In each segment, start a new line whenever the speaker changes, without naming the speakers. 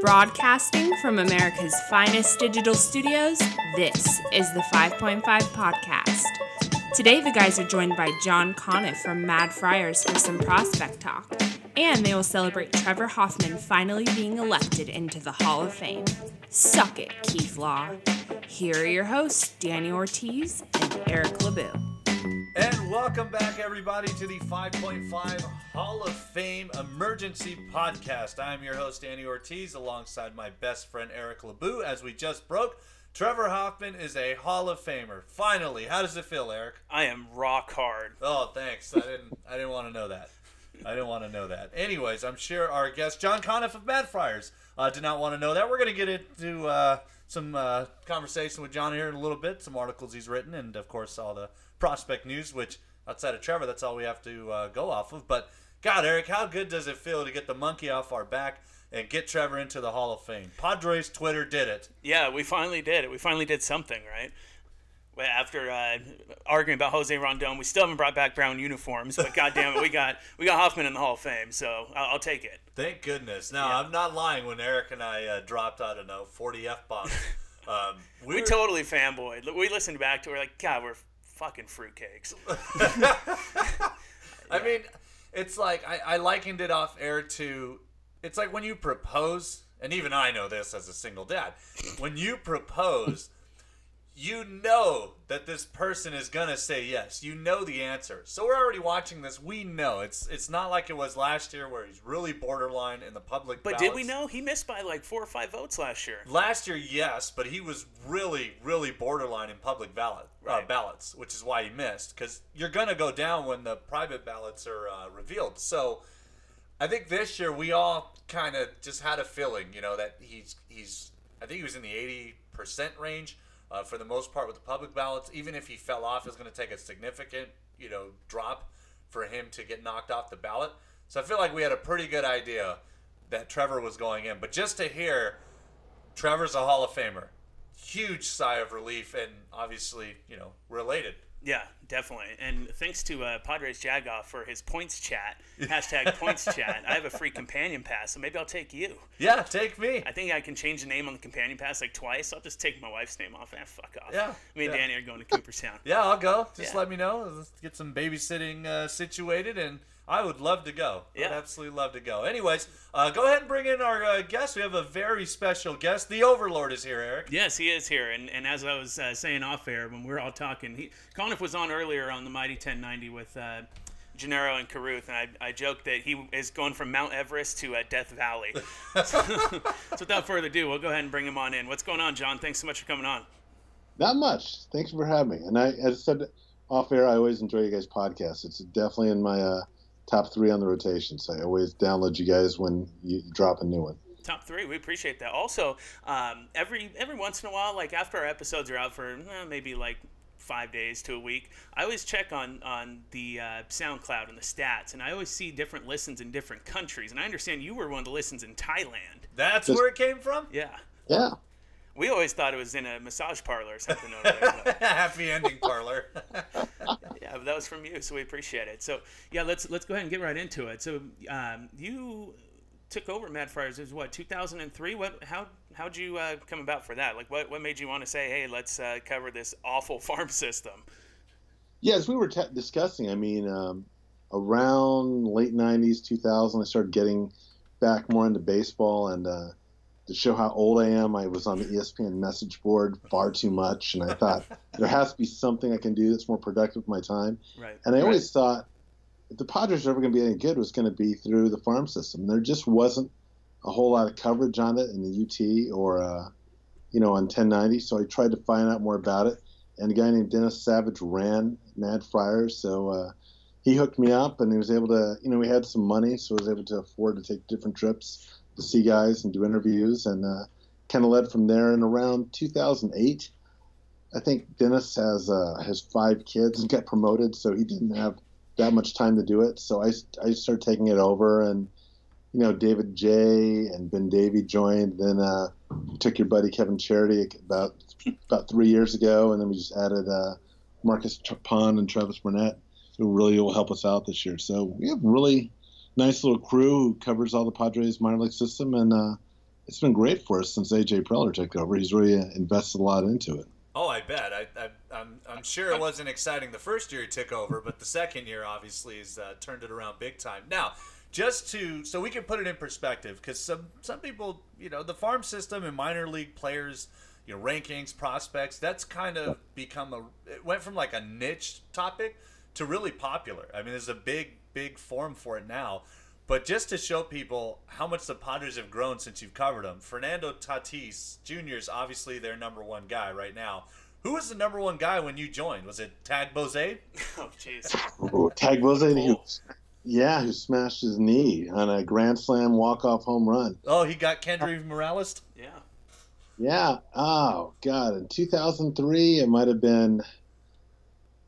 Broadcasting from America's finest digital studios, this is the 5.5 Podcast. Today, the guys are joined by John Conniff from Mad Friars for some prospect talk, and they will celebrate Trevor Hoffman finally being elected into the Hall of Fame. Suck it, Keith Law. Here are your hosts, Danny Ortiz and Eric LeBeau.
And welcome back, everybody, to the 5.5 Hall of Fame Emergency Podcast. I am your host, Danny Ortiz, alongside my best friend, Eric LeBeau. As we just broke, Trevor Hoffman is a Hall of Famer. Finally, how does it feel, Eric?
I am rock hard.
Oh, thanks. I didn't. I didn't want to know that. I didn't want to know that. Anyways, I'm sure our guest John Conniff of Mad Friars uh, did not want to know that. We're going to get into uh, some uh, conversation with John here in a little bit, some articles he's written, and of course all the prospect news. Which outside of Trevor, that's all we have to uh, go off of. But God, Eric, how good does it feel to get the monkey off our back? And get Trevor into the Hall of Fame. Padres Twitter did it.
Yeah, we finally did it. We finally did something, right? After uh, arguing about Jose Rondon, we still haven't brought back brown uniforms, but goddamn it, we got we got Hoffman in the Hall of Fame, so I'll, I'll take it.
Thank goodness. Now,
Yeah.
I'm not lying when Eric and I uh, dropped, I don't know, 40 F bombs. Um,
We
were-
totally fanboyed. We listened back to it, we're like, God, we're fucking fruitcakes.
I mean, it's like I, I likened it off air to it's like when you propose, and even I know this as a single dad. When you propose, you know that this person is gonna say yes. You know the answer. So we're already watching this. We know it's it's not like it was last year where he's really borderline in the public.
But did we know he missed by like four or five votes last year?
Last year, yes, but he was really, really borderline in public ballot uh, ballots, which is why he missed. Because you're gonna go down when the private ballots are uh, revealed. So, I think this year we all kind of just had a feeling, you know, that he's he's. I think he was in the eighty percent range uh, for the most part with the public ballots. Even if he fell off, it's going to take a significant, you know, drop for him to get knocked off the ballot. So I feel like we had a pretty good idea that Trevor was going in. But just to hear Trevor's a Hall of Famer. Huge sigh of relief, and obviously, you know, related.
Yeah, definitely. And thanks to uh, Padres Jagoff for his points chat. Hashtag points chat. I have a free companion pass, so maybe I'll take you.
Yeah, take me.
I think I can change the name on the companion pass like twice. I'll just take my wife's name off. Ah, fuck off.
Yeah,
Me and
yeah.
Danny are going to Cooperstown.
Yeah, I'll go. Just
Yeah.
let me know. Let's get some babysitting uh, situated, and I would love to go. I'd
Yeah.
absolutely love to go. Anyways, uh, go ahead and bring in our uh, guest. We have a very special guest. The Overlord is here, Eric.
Yes, he is here. And, and as I was uh, saying off air when we were all talking, he, Conniff was on earlier on the Mighty 1090 with uh, Gennaro and Caruth, and I, I joked that he is going from Mount Everest to uh, Death Valley. so without further ado, we'll go ahead and bring him on in. What's going on, John? Thanks so much for coming on.
Not much. Thanks for having me. And I, as I said off air, I always enjoy you guys' podcasts. It's definitely in my uh, top three on the rotation. So I always download you guys when you drop a new one.
Top three, we appreciate that. Also, um, every every once in a while, like after our episodes are out for eh, maybe like five days to a week, I always check on on the uh, SoundCloud and the stats, and I always see different listens in different countries. And I understand you were one of the listens in Thailand.
That's
Just-
where it came from.
Yeah,
Yeah.
We always thought it was in a massage parlor or something over there.
Happy ending parlor.
yeah, but that was from you, so we appreciate it. So yeah, let's let's go ahead and get right into it. So um, you took over Mad Friars. It was what 2003. What how how'd you uh, come about for that? Like what what made you want to say, hey, let's uh, cover this awful farm system?
Yeah, as we were t- discussing, I mean, um, around late 90s, 2000, I started getting back more into baseball. And uh, to show how old I am, I was on the ESPN message board far too much. And I thought there has to be something I can do that's more productive with my time.
Right.
And I always thought if the Padres were ever going to be any good, it was going to be through the farm system. There just wasn't a whole lot of coverage on it in the UT or, uh, you know, on 1090. So I tried to find out more about it. And a guy named Dennis Savage ran Mad Friars. So uh, he hooked me up and he was able to, you know, we had some money. So I was able to afford to take different trips to see guys and do interviews. And uh, kind of led from there. And around 2008, I think Dennis has uh, has five kids and got promoted, so he didn't have that much time to do it. So I, I started taking it over, and you know David J and Ben Davy joined. Then uh, took your buddy Kevin Charity about about three years ago, and then we just added uh, Marcus Pond and Travis Burnett, who really will help us out this year. So we have really nice little crew who covers all the Padres minor league system, and uh, it's been great for us since AJ Preller took over. He's really invested a lot into it.
Oh, I bet. I, I, I'm, I'm sure it wasn't exciting the first year he took over, but the second year obviously has uh, turned it around big time. Now, just to so we can put it in perspective, because some some people, you know, the farm system and minor league players, you know, rankings, prospects, that's kind of become a. It went from like a niche topic to really popular. I mean, there's a big, big form for it now. But just to show people how much the Padres have grown since you've covered them, Fernando Tatis Jr. is obviously their number one guy right now. Who was the number one guy when you joined? Was it Tagg Bozied?
Oh, jeez.
Oh, Tagg Bozied, who, yeah, who smashed his knee on a grand slam walk off home run.
Oh, he got Kendry Morales.
Yeah.
Yeah. Oh God. In 2003, it might have been.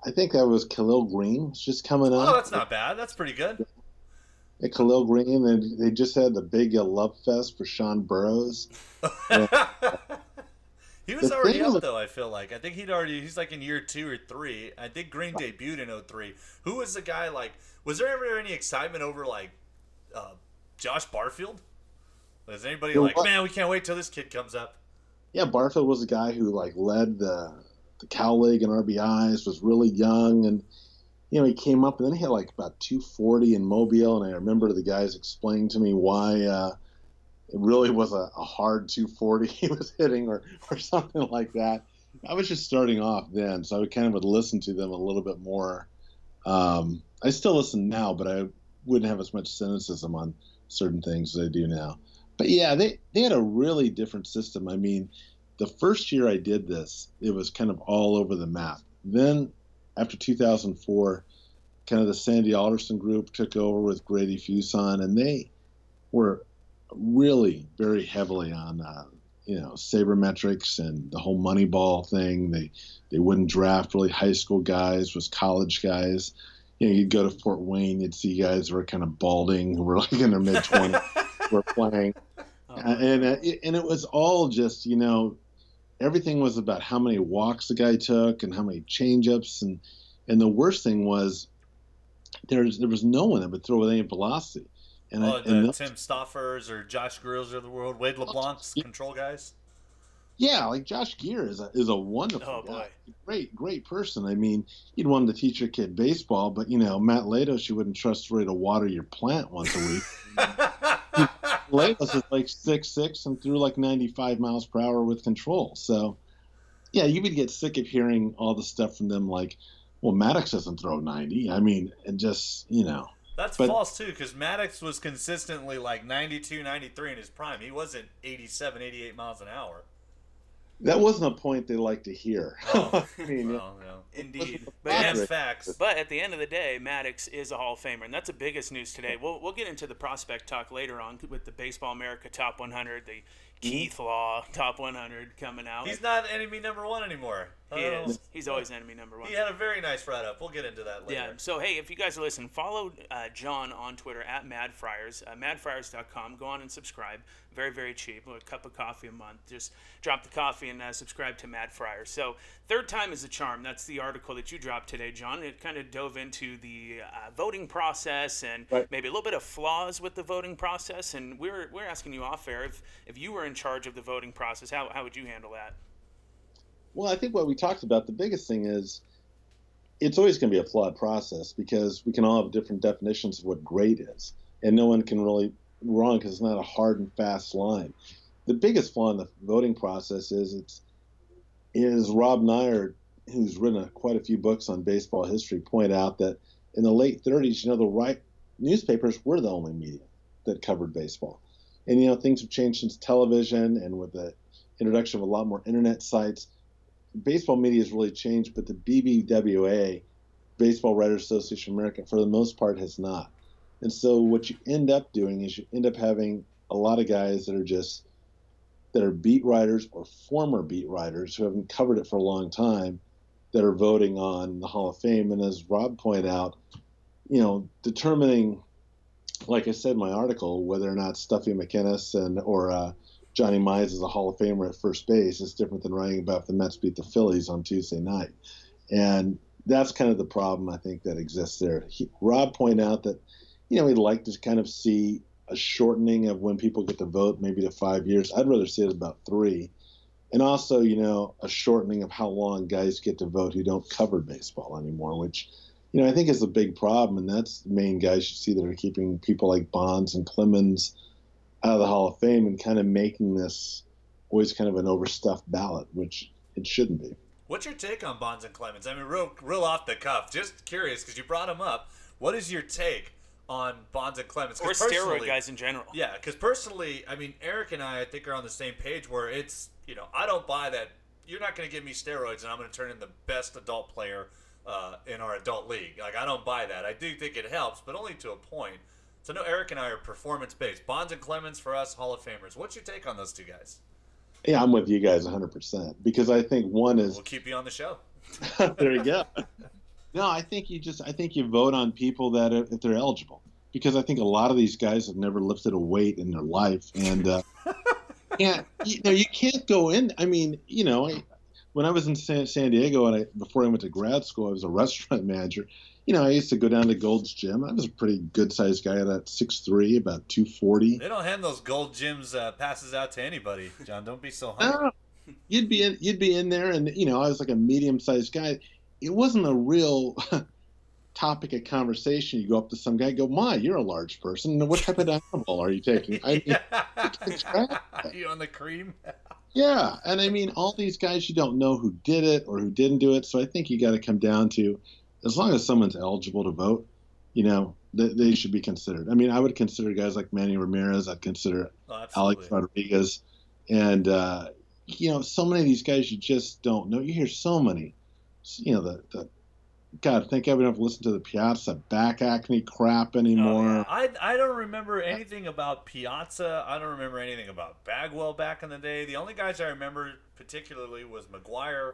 I think that was Khalil Greene was just coming up.
Oh, that's not bad. That's pretty good.
Yeah, Khalil Greene, and they just had the big love fest for Sean Burroughs.
he was
The
already up
with-
though. I feel like I think he'd already he's like in year two or three. I think Greene debuted in 03. Who was the guy like? Was there ever any excitement over like uh, Josh Barfield? Was anybody like,
was.
man, we can't wait till this kid comes up?
Yeah, Barfield was a guy who like led the the Cal League in RBIs, was really young, and you know he came up and then he had like about 240 in Mobile, and I remember the guys explaining to me why uh, it really was a, a hard 240 he was hitting or or something like that. I was just starting off then, so I kind of would listen to them a little bit more. Um, I still listen now, but I wouldn't have as much cynicism on certain things as I do now. But yeah, they, they had a really different system. I mean, the first year I did this, it was kind of all over the map. Then, after 2004, kind of the Sandy Alderson group took over with Grady Fuson, and they were really very heavily on, uh, you know, sabermetrics and the whole Moneyball thing. They they wouldn't draft really high school guys, was college guys. You know, you'd go to Fort Wayne, you'd see guys who were kind of balding, who were like in their mid 20s, were playing.
Oh,
and uh, and it was all just you know everything was about how many walks the guy took and how many changeups and and the worst thing was there's there was no one that would throw with any velocity and,
Oh,
I,
the
and those-
Tim Stauffers or Josh Grills of the world, Wade LeBlanc's
Yeah.
control guys.
yeah like Josh Geer is a is a wonderful
Oh,
guy
boy.
great great person I mean you'd want to teach your kid baseball but you know Matt Latos you wouldn't trust Ray to water your plant once a week Latos is like six six and threw like 95 miles per hour with control. So, yeah, you would get sick of hearing all the stuff from them like, well, Maddux doesn't throw 90. I mean, and just, you know,
That's
But-
false too, because Maddux was consistently like 92, 93 in his prime. He wasn't 87, 88 miles an hour.
That wasn't a point they like to hear.
Oh,
I mean,
well, no.
Indeed.
But
But,
That's facts.
but at the end of the day, Maddux is a Hall of Famer, and that's the biggest news today. We'll, we'll get into the prospect talk later on with the Baseball America Top 100, the Keith Law Top 100 coming out.
He's not enemy number one anymore.
he
Oh.
is. He's always enemy number one.
He had a very nice write up. We'll get into that later.
Yeah. So hey, if you guys are listening, follow uh, John on Twitter at MadFriars, uh, MadFriars.com. Go on and subscribe. Very very cheap. A cup of coffee a month. Just drop the coffee and uh, subscribe to Mad Friars. So third time is a charm. That's the article that you dropped today, John. It kind of dove into the uh, voting process and
Right.
maybe a little bit of flaws with the voting process. And we're we're asking you off air if if you were in charge of the voting process, how how would you handle that?
Well, I think what we talked about, the biggest thing is it's always going to be a flawed process because we can all have different definitions of what great is. And no one can really wrong because it's not a hard and fast line. The biggest flaw in the voting process is it's is Rob Neyer, who's written a, quite a few books on baseball history, point out that in the late 30s, you know, the right newspapers were the only media that covered baseball. And you know, things have changed since television and with the introduction of a lot more internet sites baseball media has really changed, but the BBWA, Baseball Writers Association of America, for the most part, has not. And so what you end up doing is you end up having a lot of guys that are just that are beat writers or former beat writers who haven't covered it for a long time that are voting on the Hall of Fame. And as Rob pointed out, you know, determining, like I said in my article, whether or not Stuffy McInnis and or uh, Johnny Mize is a Hall of Famer at first base is different than writing about the Mets beat the Phillies on Tuesday night. And that's kind of the problem I think that exists there. He, Rob pointed out that, you know, we'd like to kind of see a shortening of when people get to vote, maybe to five years. I'd rather see it about three. And also, you know, a shortening of how long guys get to vote who don't cover baseball anymore, which, you know, I think is a big problem. And that's the main guys you see that are keeping people like Bonds and Clemens out of the Hall of Fame and kind of making this always kind of an overstuffed ballot, which it shouldn't be.
What's your take on Bonds and Clemens? I mean, real, real off the cuff. Just curious because you brought him up. What is your take on Bonds and Clemens?
Or steroid guys in general.
Yeah, because personally, I mean, Eric and I, I think, are on the same page where it's, you know, I don't buy that. You're not going to give me steroids and I'm going to turn in the best adult player uh, in our adult league. Like, I don't buy that. I do think it helps, but only to a point. So, no, Eric and I are performance based. Bonds and Clemens for us, Hall of Famers. What's your take on those two guys?
Yeah, I'm with you guys 100% because I think one is.
We'll keep you on the show.
there you go. No, I think you just I think you vote on people that are, if they're eligible because I think a lot of these guys have never lifted a weight in their life and uh, can't you know you can't go in. I mean, you know, when I was in San, San Diego and I before I went to grad school, I was a restaurant manager. You know, I used to go down to Gold's Gym. I was a pretty good sized guy at six three, about two forty.
They don't hand those Gold Gyms uh, passes out to anybody, John. Don't be so humble.
No, you'd be in, you'd be in there, and you know, I was like a medium sized guy. It wasn't a real topic of conversation. You go up to some guy, go, "My, you're a large person. What type of animal are you taking?" I mean,
are you on the cream?
yeah, and I mean, all these guys you don't know who did it or who didn't do it. So I think you got to come down to, as long as someone's eligible to vote, you know, they, they should be considered. I mean, I would consider guys like Manny Ramirez. I'd consider
Oh,
Alex Rodriguez, and uh, you know, so many of these guys you just don't know. You hear so many, you know, the, the God, thank God we don't have to listen to the Piazza back acne crap anymore.
Oh, yeah. I, I don't remember anything about Piazza. I don't remember anything about Bagwell back in the day. The only guys I remember particularly was McGwire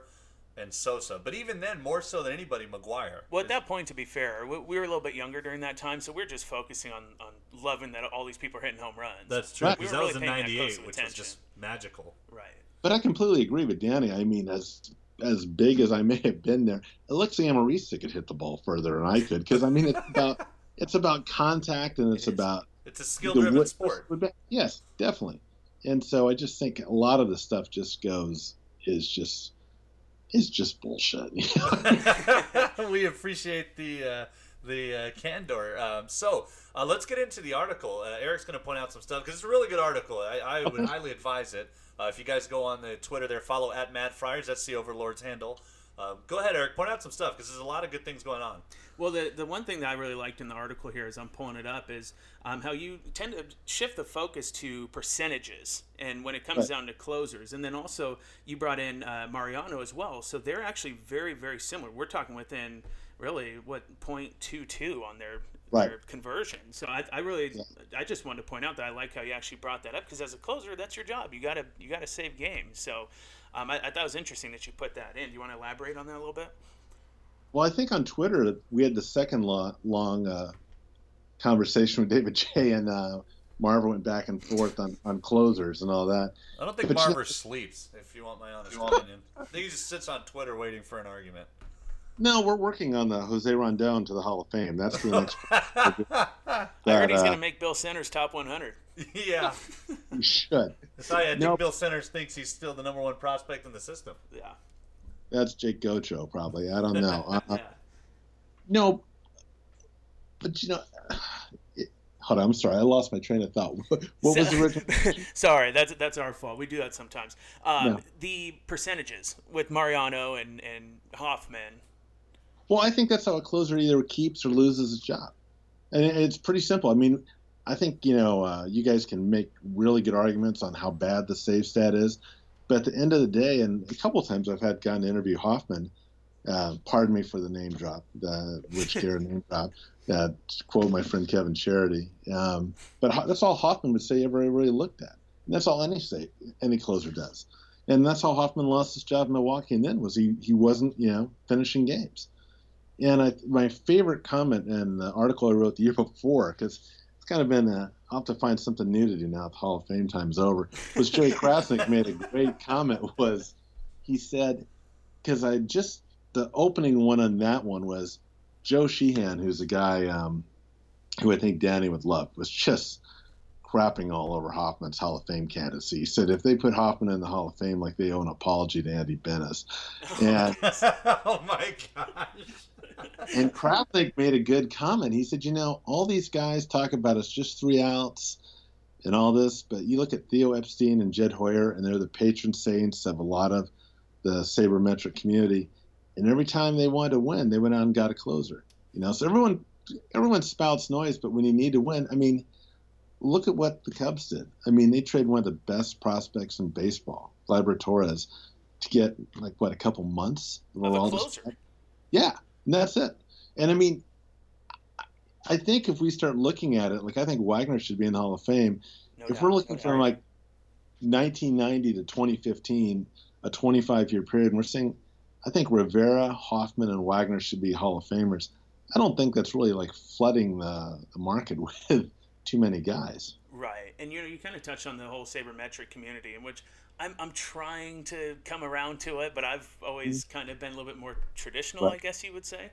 and Sosa. But even then, more so than anybody, McGwire.
Well, at that point, to be fair, we, we were a little bit younger during that time, so we are just focusing on, on loving that all these people are hitting home runs.
That's true.
Right.
Because
We
that
weren't
was
really
in
paying that close
'98,
of
which was just magical.
right.
But I completely agree with Danny. I mean, as as big as I may have been there, Alexi Amarista could hit the ball further than I could because I mean, it's about it's about contact and it's
It
about
It's a
the
skill-driven
wit-
sport.
Yes, definitely. And so I just think a lot of the stuff just goes is just is just bullshit. you know?
we appreciate the uh, the uh, candor. Um, so uh, let's get into the article. Uh, Eric's going to point out some stuff because it's a really good article. I, I would highly advise it. Uh, if you guys go on the Twitter there, follow at Mad Friars. That's the Overlord's handle. Uh, go ahead, Eric. Point out some stuff because there's a lot of good things going on.
Well, the, the one thing that I really liked in the article here, as I'm pulling it up, is um, how you tend to shift the focus to percentages, and when it comes
Right.
down to closers, and then also you brought in uh, Mariano as well, so they're actually very very similar. We're talking within really what 0.22 on their
Right.
their conversion. So I, I really I just wanted to point out that I like how you actually brought that up because as a closer, that's your job. You gotta you gotta save games. So. Um, I, I thought it was interesting that you put that in. Do you want to elaborate on that a little bit?
well, I think on Twitter we had the second lo- long uh, conversation with David J and uh, Marva went back and forth on, on closers and all that.
I don't think
But you know-
sleeps. If you want my honest opinion, I think he just sits on Twitter waiting for an argument.
No, we're working on the Jose Rondon to the Hall of Fame. That's the next.
I heard he's
uh,
going to make Bill Centers top 100.
yeah.
we should.
That's why I think
No.
Bill Centers thinks he's still the number one prospect in the system.
Yeah.
That's Jake Gocho, probably. I don't know. Uh,
yeah.
no, but you know, it, hold on. I'm sorry. I lost my train of thought. What, what was the original?
Sorry, that's that's our fault. We do that sometimes. Um,
No.
The percentages with Mariano and, and Hoffman.
Well, I think that's how a closer either keeps or loses his job, and it's pretty simple. I mean, I think you know uh, you guys can make really good arguments on how bad the save stat is, but at the end of the day, and a couple times I've had gotten to interview Hoffman. Uh, pardon me for the name drop, the Rich Garrett name drop. Uh, quote my friend Kevin Charity, um, but Ho- that's all Hoffman would say he ever really looked at. And that's all any state, any closer does. And that's how Hoffman lost his job in Milwaukee. And then was he he wasn't you know finishing games. And I, my favorite comment in the article I wrote the year before, because it's kind of been a, I'll have to find something new to do now. The Hall of Fame time's over. Was Joey Crasnick made a great comment? Was he said because I just the opening one on that one was Joe Sheehan, who's a guy um, who I think Danny would love, was just crapping all over Hoffman's Hall of Fame candidacy. He said if they put Hoffman in the Hall of Fame, like they owe an apology to Andy Benes. And
oh my gosh.
And Crasnick made a good comment. He said, you know, all these guys talk about us just three outs and all this, but you look at Theo Epstein and Jed Hoyer, and they're the patron saints of a lot of the sabermetric community. And every time they wanted to win, they went out and got a closer. You know, so everyone everyone spouts noise, but when you need to win, I mean, look at what the Cubs did. I mean, they traded one of the best prospects in baseball, Gleyber Torres, to get like what a couple months
of a closer.
Yeah, and that's it. And I mean, I think if we start looking at it, like I think Wagner should be in the Hall of Fame. No if doubt. we're looking no from like 1990 to 2015, a 25 year period, and we're saying, I think Rivera, Hoffman, and Wagner should be Hall of Famers. I don't think that's really like flooding the, the market with too many guys.
Right, and you know, you kind of touched on the whole sabermetric community, in which I'm I'm trying to come around to it, but I've always mm-hmm. kind of been a little bit more traditional, right. I guess you would say.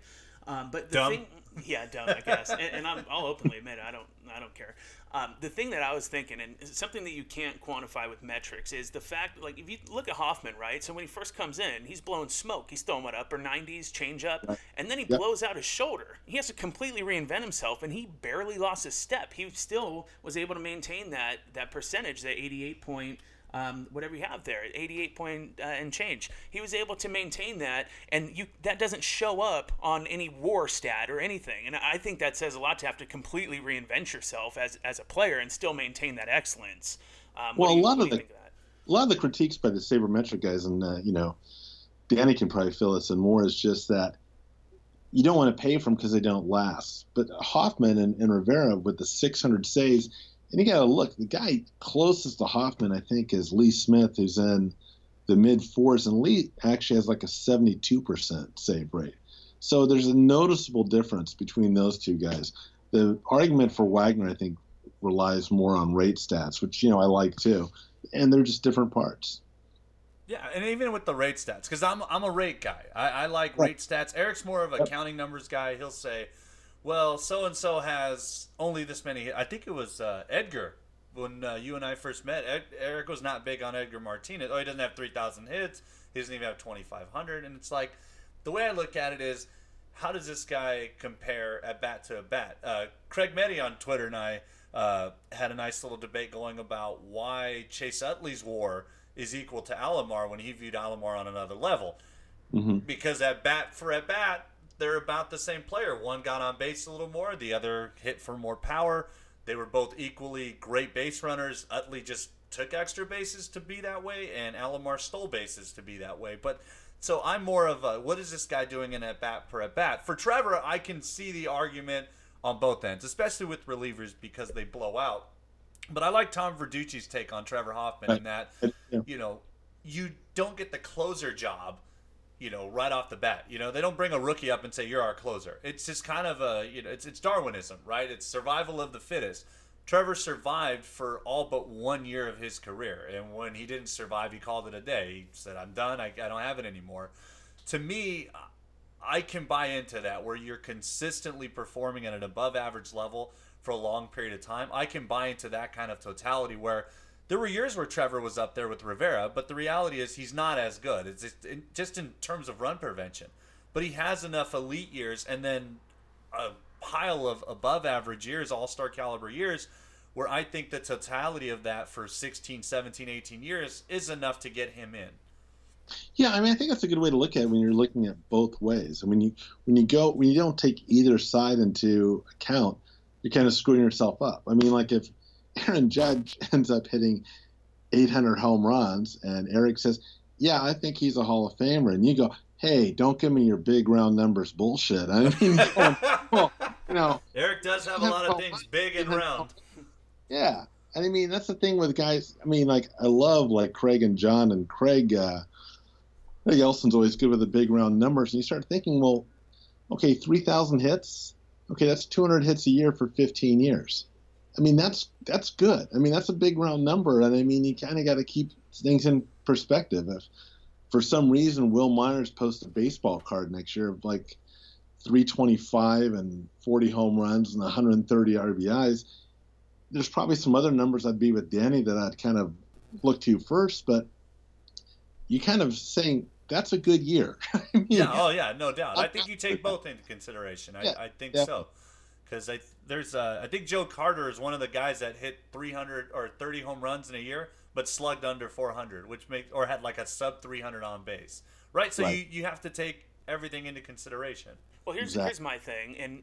Um, but the
dumb.
thing, yeah, dumb, I guess, and, and i will openly admit it, I don't, I don't care. Um, the thing that I was thinking, and something that you can't quantify with metrics, is the fact, like, if you look at Hoffman, right? So when he first comes in, he's blowing smoke. He's throwing what upper 90s, change up, and then he yep. blows out his shoulder. He has to completely reinvent himself, and he barely lost a step. He still was able to maintain that that percentage, that 88 point um, whatever you have there, 88 point uh, and change. He was able to maintain that, and you that doesn't show up on any WAR stat or anything. And I think that says a lot to have to completely reinvent yourself as as a player and still maintain that excellence.
Um, well, you, a lot of the of a lot of the critiques by the sabermetric guys, and uh, you know, Danny can probably fill this in more, is just that you don't want to pay for them because they don't last. But Hoffman and, and Rivera with the 600 saves and you got to look. The guy closest to Hoffman, I think, is Lee Smith, who's in the mid fours, and Lee actually has like a 72% save rate. So there's a noticeable difference between those two guys. The argument for Wagner, I think, relies more on rate stats, which you know I like too, and they're just different parts.
Yeah, and even with the rate stats, because I'm I'm a rate guy. I, I like rate stats. Eric's more of a counting numbers guy. He'll say well, so and so has only this many. I think it was uh, Edgar when uh, you and I first met. Ed, Eric was not big on Edgar Martinez. Oh, he doesn't have three thousand hits. He doesn't even have twenty five hundred. And it's like the way I look at it is, how does this guy compare at bat to a bat? Uh, Craig Meddy on Twitter and I uh, had a nice little debate going about why Chase Utley's WAR is equal to Alomar when he viewed Alomar on another level. Mm-hmm. Because at bat for at bat, they're about the same player. One got on base a little more, the other hit for more power. They were both equally great base runners. Utley just took extra bases to be that way, and Alomar stole bases to be that way. But so I'm more of a what is this guy doing in at bat per at bat? For Trevor, I can see the argument on both ends, especially with relievers because they blow out. But I like Tom Verducci's take on Trevor Hoffman in that, you know, you don't get the closer job you know, right off the bat. You know, they don't bring a rookie up and say you're our closer. It's just kind of a, you know, it's it's Darwinism, right? It's survival of the fittest. Trevor survived for all but one year of his career, and when he didn't survive, he called it a day. He said, "I'm done. I, I don't have it anymore." To me, I can buy into that, where you're consistently performing at an above average level for a long period of time. I can buy into that kind of totality where there were years where Trevor was up there with Rivera, but the reality is he's not as good. It's just in, just in terms of run prevention. But he has enough elite years and then a pile of above average years, all star caliber years, where I think the totality of that for 16, 17, 18 years is enough to get him in.
Yeah, I mean, I think that's a good way to look at it when you're looking at both ways. I mean, you when you go when you don't take either side into account, you're kind of screwing yourself up. I mean, like if Aaron Judge ends up hitting 800 home runs, and Eric says, "Yeah, I think he's a Hall of Famer," and you go, "Hey, don't give me your big round numbers bullshit." I mean, well, you know,
Eric does have a lot of things big and round.
Yeah, And I mean, that's the thing with guys. I mean, like I love like Craig and John and Craig. Uh, Craig Elson's always good with the big round numbers, and you start thinking, well, okay, three thousand hits. Okay, that's two hundred hits a year for fifteen years. I mean, that's that's good. I mean, that's a big round number, and I mean, you kind of got to keep things in perspective. If for some reason Wil Myers posts a baseball card next year of like 325 and 40 home runs and 130 RBIs, there's probably some other numbers I'd be with Danny that I'd kind of look to first, but you kind of saying that's a good year. I
mean, yeah, oh yeah, no doubt. I think you take both into consideration. I, yeah, I think yeah. so, because I there's uh, I think Joe Carter is one of the guys that hit 300 or 30 home runs in a year, but slugged under 400, which makes or had like a sub 300 on base, right? So right. you you have to take everything into consideration.
Well, here's exactly. here's my thing, and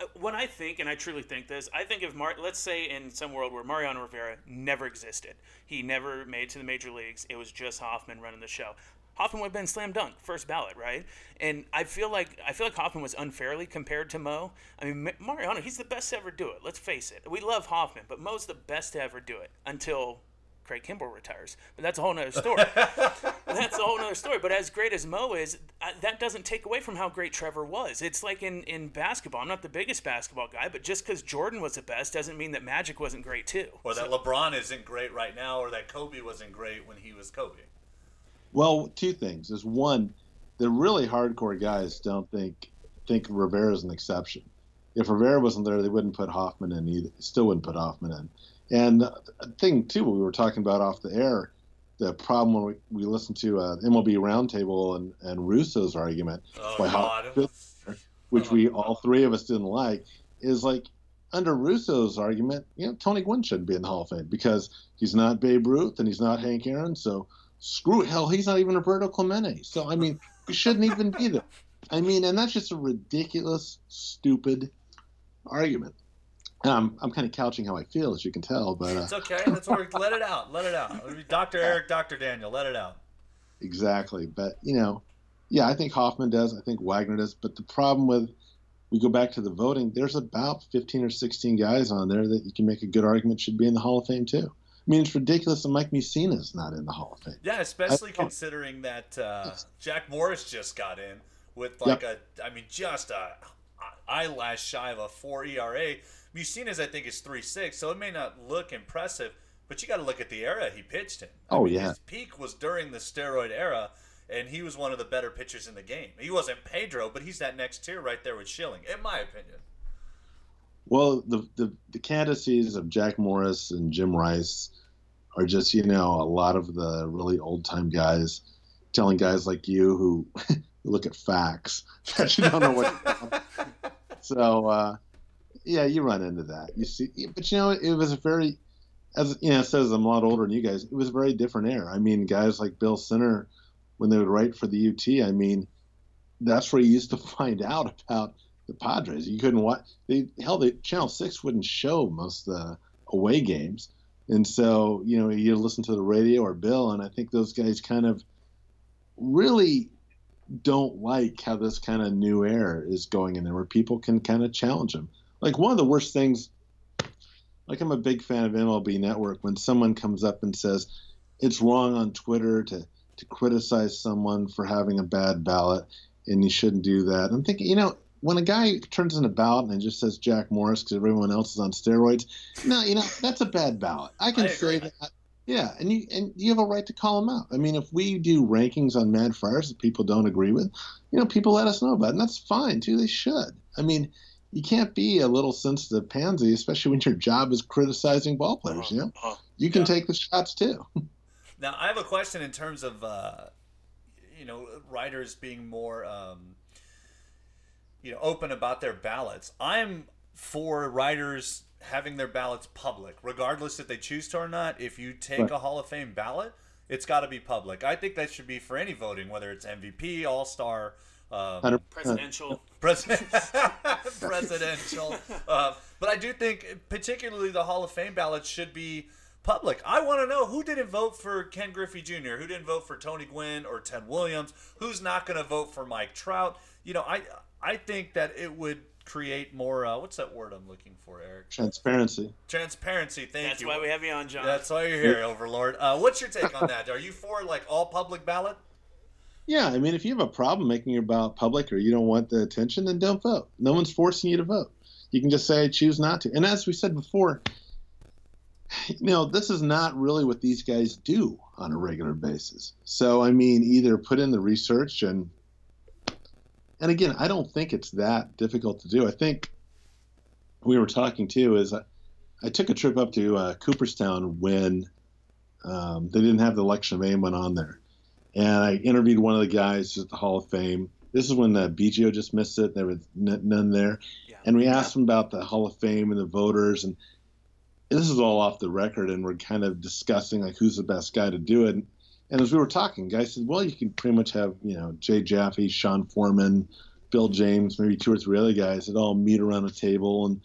uh, when I think, and I truly think this, I think if Mar, let's say in some world where Mariano Rivera never existed, he never made to the major leagues, it was just Hoffman running the show. Hoffman would have been slam dunk, first ballot, right? And I feel like I feel like Hoffman was unfairly compared to Mo. I mean, Mariano, he's the best to ever do it. Let's face it. We love Hoffman, but Mo's the best to ever do it until Craig Kimbrel retires. But that's a whole nother story. that's a whole nother story. But as great as Mo is, that doesn't take away from how great Trevor was. It's like in, in basketball. I'm not the biggest basketball guy, but just because Jordan was the best doesn't mean that Magic wasn't great too.
Or that so, LeBron isn't great right now, or that Kobe wasn't great when he was Kobe.
Well, two things. Is one, the really hardcore guys don't think think Rivera is an exception. If Rivera wasn't there, they wouldn't put Hoffman in either. Still wouldn't put Hoffman in. And the thing too, we were talking about off the air, the problem when we, we listened to uh, MLB Roundtable and, and Russo's argument,
oh,
which we all three of us didn't like, is like under Russo's argument, you know, Tony Gwynn shouldn't be in the Hall of Fame because he's not Babe Ruth and he's not Hank Aaron. So screw. Hell, he's not even Roberto Clemente. So I mean, he shouldn't even be there. I mean, and that's just a ridiculous, stupid argument. I'm, I'm kind of couching how I feel, as you can tell, but
uh, it's okay. That's where let it out. Let it out. Doctor Eric, Doctor Daniel, let it out.
Exactly, but you know, yeah, I think Hoffman does. I think Wagner does. But the problem with we go back to the voting, there's about 15 or 16 guys on there that you can make a good argument should be in the Hall of Fame too. I mean, it's ridiculous that Mike Mussina is not in the Hall of Fame.
Yeah, especially considering that uh, Jack Morris just got in with like yep. a, I mean, just a eyelash shy of a four ERA Mussina's, I think, is three six, so it may not look impressive, but you got to look at the era he pitched in.
I oh mean, yeah,
his peak was during the steroid era, and he was one of the better pitchers in the game. He wasn't Pedro, but he's that next tier right there with Schilling, in my opinion.
Well, the the, the candidacies of Jack Morris and Jim Rice are just you know a lot of the really old time guys telling guys like you who look at facts that you don't know what. so. uh yeah, you run into that. You see, but you know, it was a very, as you know, says I'm a lot older than you guys. It was a very different era. I mean, guys like Bill Center, when they would write for the UT, I mean, that's where you used to find out about the Padres. You couldn't watch. They hell, the Channel Six wouldn't show most of the away games, and so you know you listen to the radio or Bill, and I think those guys kind of really don't like how this kind of new air is going in there, where people can kind of challenge them like one of the worst things like I'm a big fan of MLB Network when someone comes up and says it's wrong on Twitter to to criticize someone for having a bad ballot and you shouldn't do that. I'm thinking, you know, when a guy turns in a ballot and just says Jack Morris because everyone else is on steroids, no, you know that's a bad ballot. I can I say that. Yeah, and you and you have a right to call them out. I mean, if we do rankings on Mad Friars that people don't agree with, you know, people let us know about, it, and that's fine too. They should. I mean, you can't be a little sensitive pansy, especially when your job is criticizing ball players. You know, uh-huh. you can yeah. take the shots too.
now, I have a question in terms of uh, you know writers being more um, you know open about their ballots. I'm for writers having their ballots public, regardless if they choose to or not. If you take right. a Hall of Fame ballot, it's got to be public. I think that should be for any voting, whether it's MVP, All Star
um, presidential.
President, presidential. Uh, but I do think, particularly the Hall of Fame ballots should be public. I want to know who didn't vote for Ken Griffey Jr., who didn't vote for Tony Gwynn or Ted Williams, who's not going to vote for Mike Trout. You know, I I think that it would create more. Uh, what's that word I'm looking for, Eric?
Transparency.
Transparency. Thank
That's
you.
That's why we have you on, John.
That's why you're here, Overlord. Uh, what's your take on that? Are you for like all public ballot?
Yeah, I mean, if you have a problem making your ballot public or you don't want the attention, then don't vote. No one's forcing you to vote. You can just say, I choose not to. And as we said before, you know, this is not really what these guys do on a regular basis. So, I mean, either put in the research and, and again, I don't think it's that difficult to do. I think we were talking too is I, I took a trip up to uh, Cooperstown when um, they didn't have the election of anyone on there and I interviewed one of the guys at the Hall of Fame. This is when the Biggio just missed it. There was n- none there,
Yeah.
and we asked him about the Hall of Fame and the voters, and this is all off the record, and we're kind of discussing like who's the best guy to do it. And as we were talking, guy said, "Well, you can pretty much have you know Jay Jaffe, Sean Forman, Bill James, maybe two or three other guys that all meet around a table and."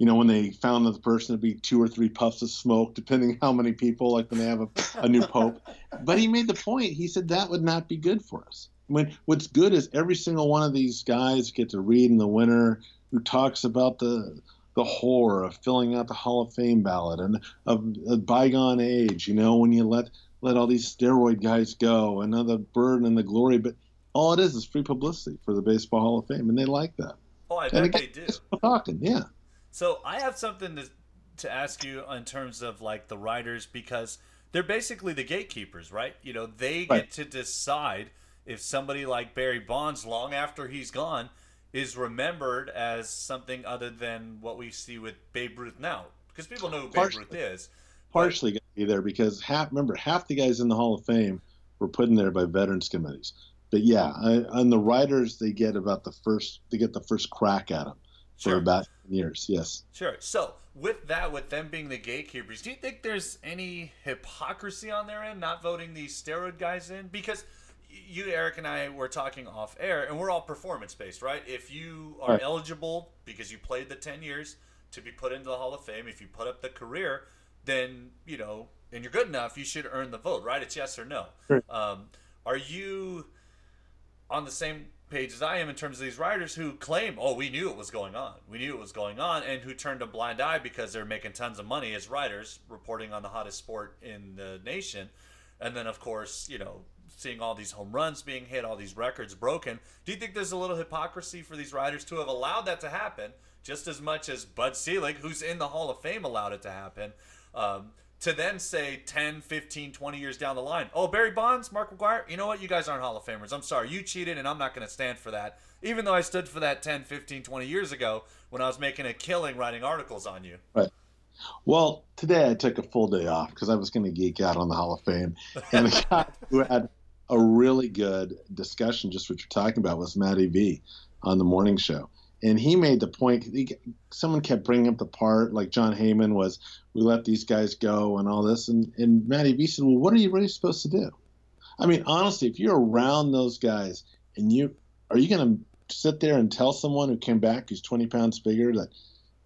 You know, when they found the person, it'd be two or three puffs of smoke, depending how many people, like when they have a, a new pope but he made the point. He said that would not be good for us. I mean, what's good is every single one of these guys get to read in the winter who talks about the the horror of filling out the Hall of Fame ballot and of a bygone age. You know, when you let let all these steroid guys go another burden and the glory, but all it is is free publicity for the Baseball Hall of Fame, and they like that.
Oh, I bet
again,
they do.
talking, yeah.
So I have something to to ask you in terms of like the writers because they're basically the gatekeepers, right? You know, they get to decide if somebody like Barry Bonds, long after he's gone, is remembered as something other than what we see with Babe Ruth now. Because people know who Babe
Partially.
Ruth is.
partially going to be there because half remember half the guys in the Hall of Fame were put in there by veterans committees. But yeah, I, on the writers, they get about the first they get the first crack at them for about years. Yes.
Sure. So with that, with them being the gatekeepers, do you think there's any hypocrisy on their end not voting these steroid guys in? Because you, Eric, and I were talking off air, and we're all performance based, right? If you are
Right.
eligible because you played the ten years to be put into the Hall of Fame, if you put up the career, then you know, and you're good enough, you should earn the vote, right? It's yes or no.
Sure.
Um, are you on the same page as I am in terms of these writers who claim, oh, we knew it was going on. We knew it was going on, and who turned a blind eye because they're making tons of money as writers, reporting on the hottest sport in the nation. And then, of course, you know, seeing all these home runs being hit, all these records broken. Do you think there's a little hypocrisy for these writers to have allowed that to happen just as much as Bud Selig, who's in the Hall of Fame, allowed it to happen? Um, to then say 10, 15, 20 years down the line, oh, Barry Bonds, Mark McGwire, you know what? You guys aren't Hall of Famers. I'm sorry. You cheated, and I'm not going to stand for that. Even though I stood for that 10, 15, 20 years ago when I was making a killing writing articles on you. Right.
Well, today I took a full day off because I was going to geek out on the Hall of Fame, and the guy who had a really good discussion, just what you're talking about, was Matty V on the morning show, and he made the point. He, someone kept bringing up the part, like Jon Heyman was, we let these guys go and all this, and and Matty V said, well, what are you really supposed to do? I mean, honestly, if you're around those guys and you are you going to sit there and tell someone who came back who's 20 pounds bigger that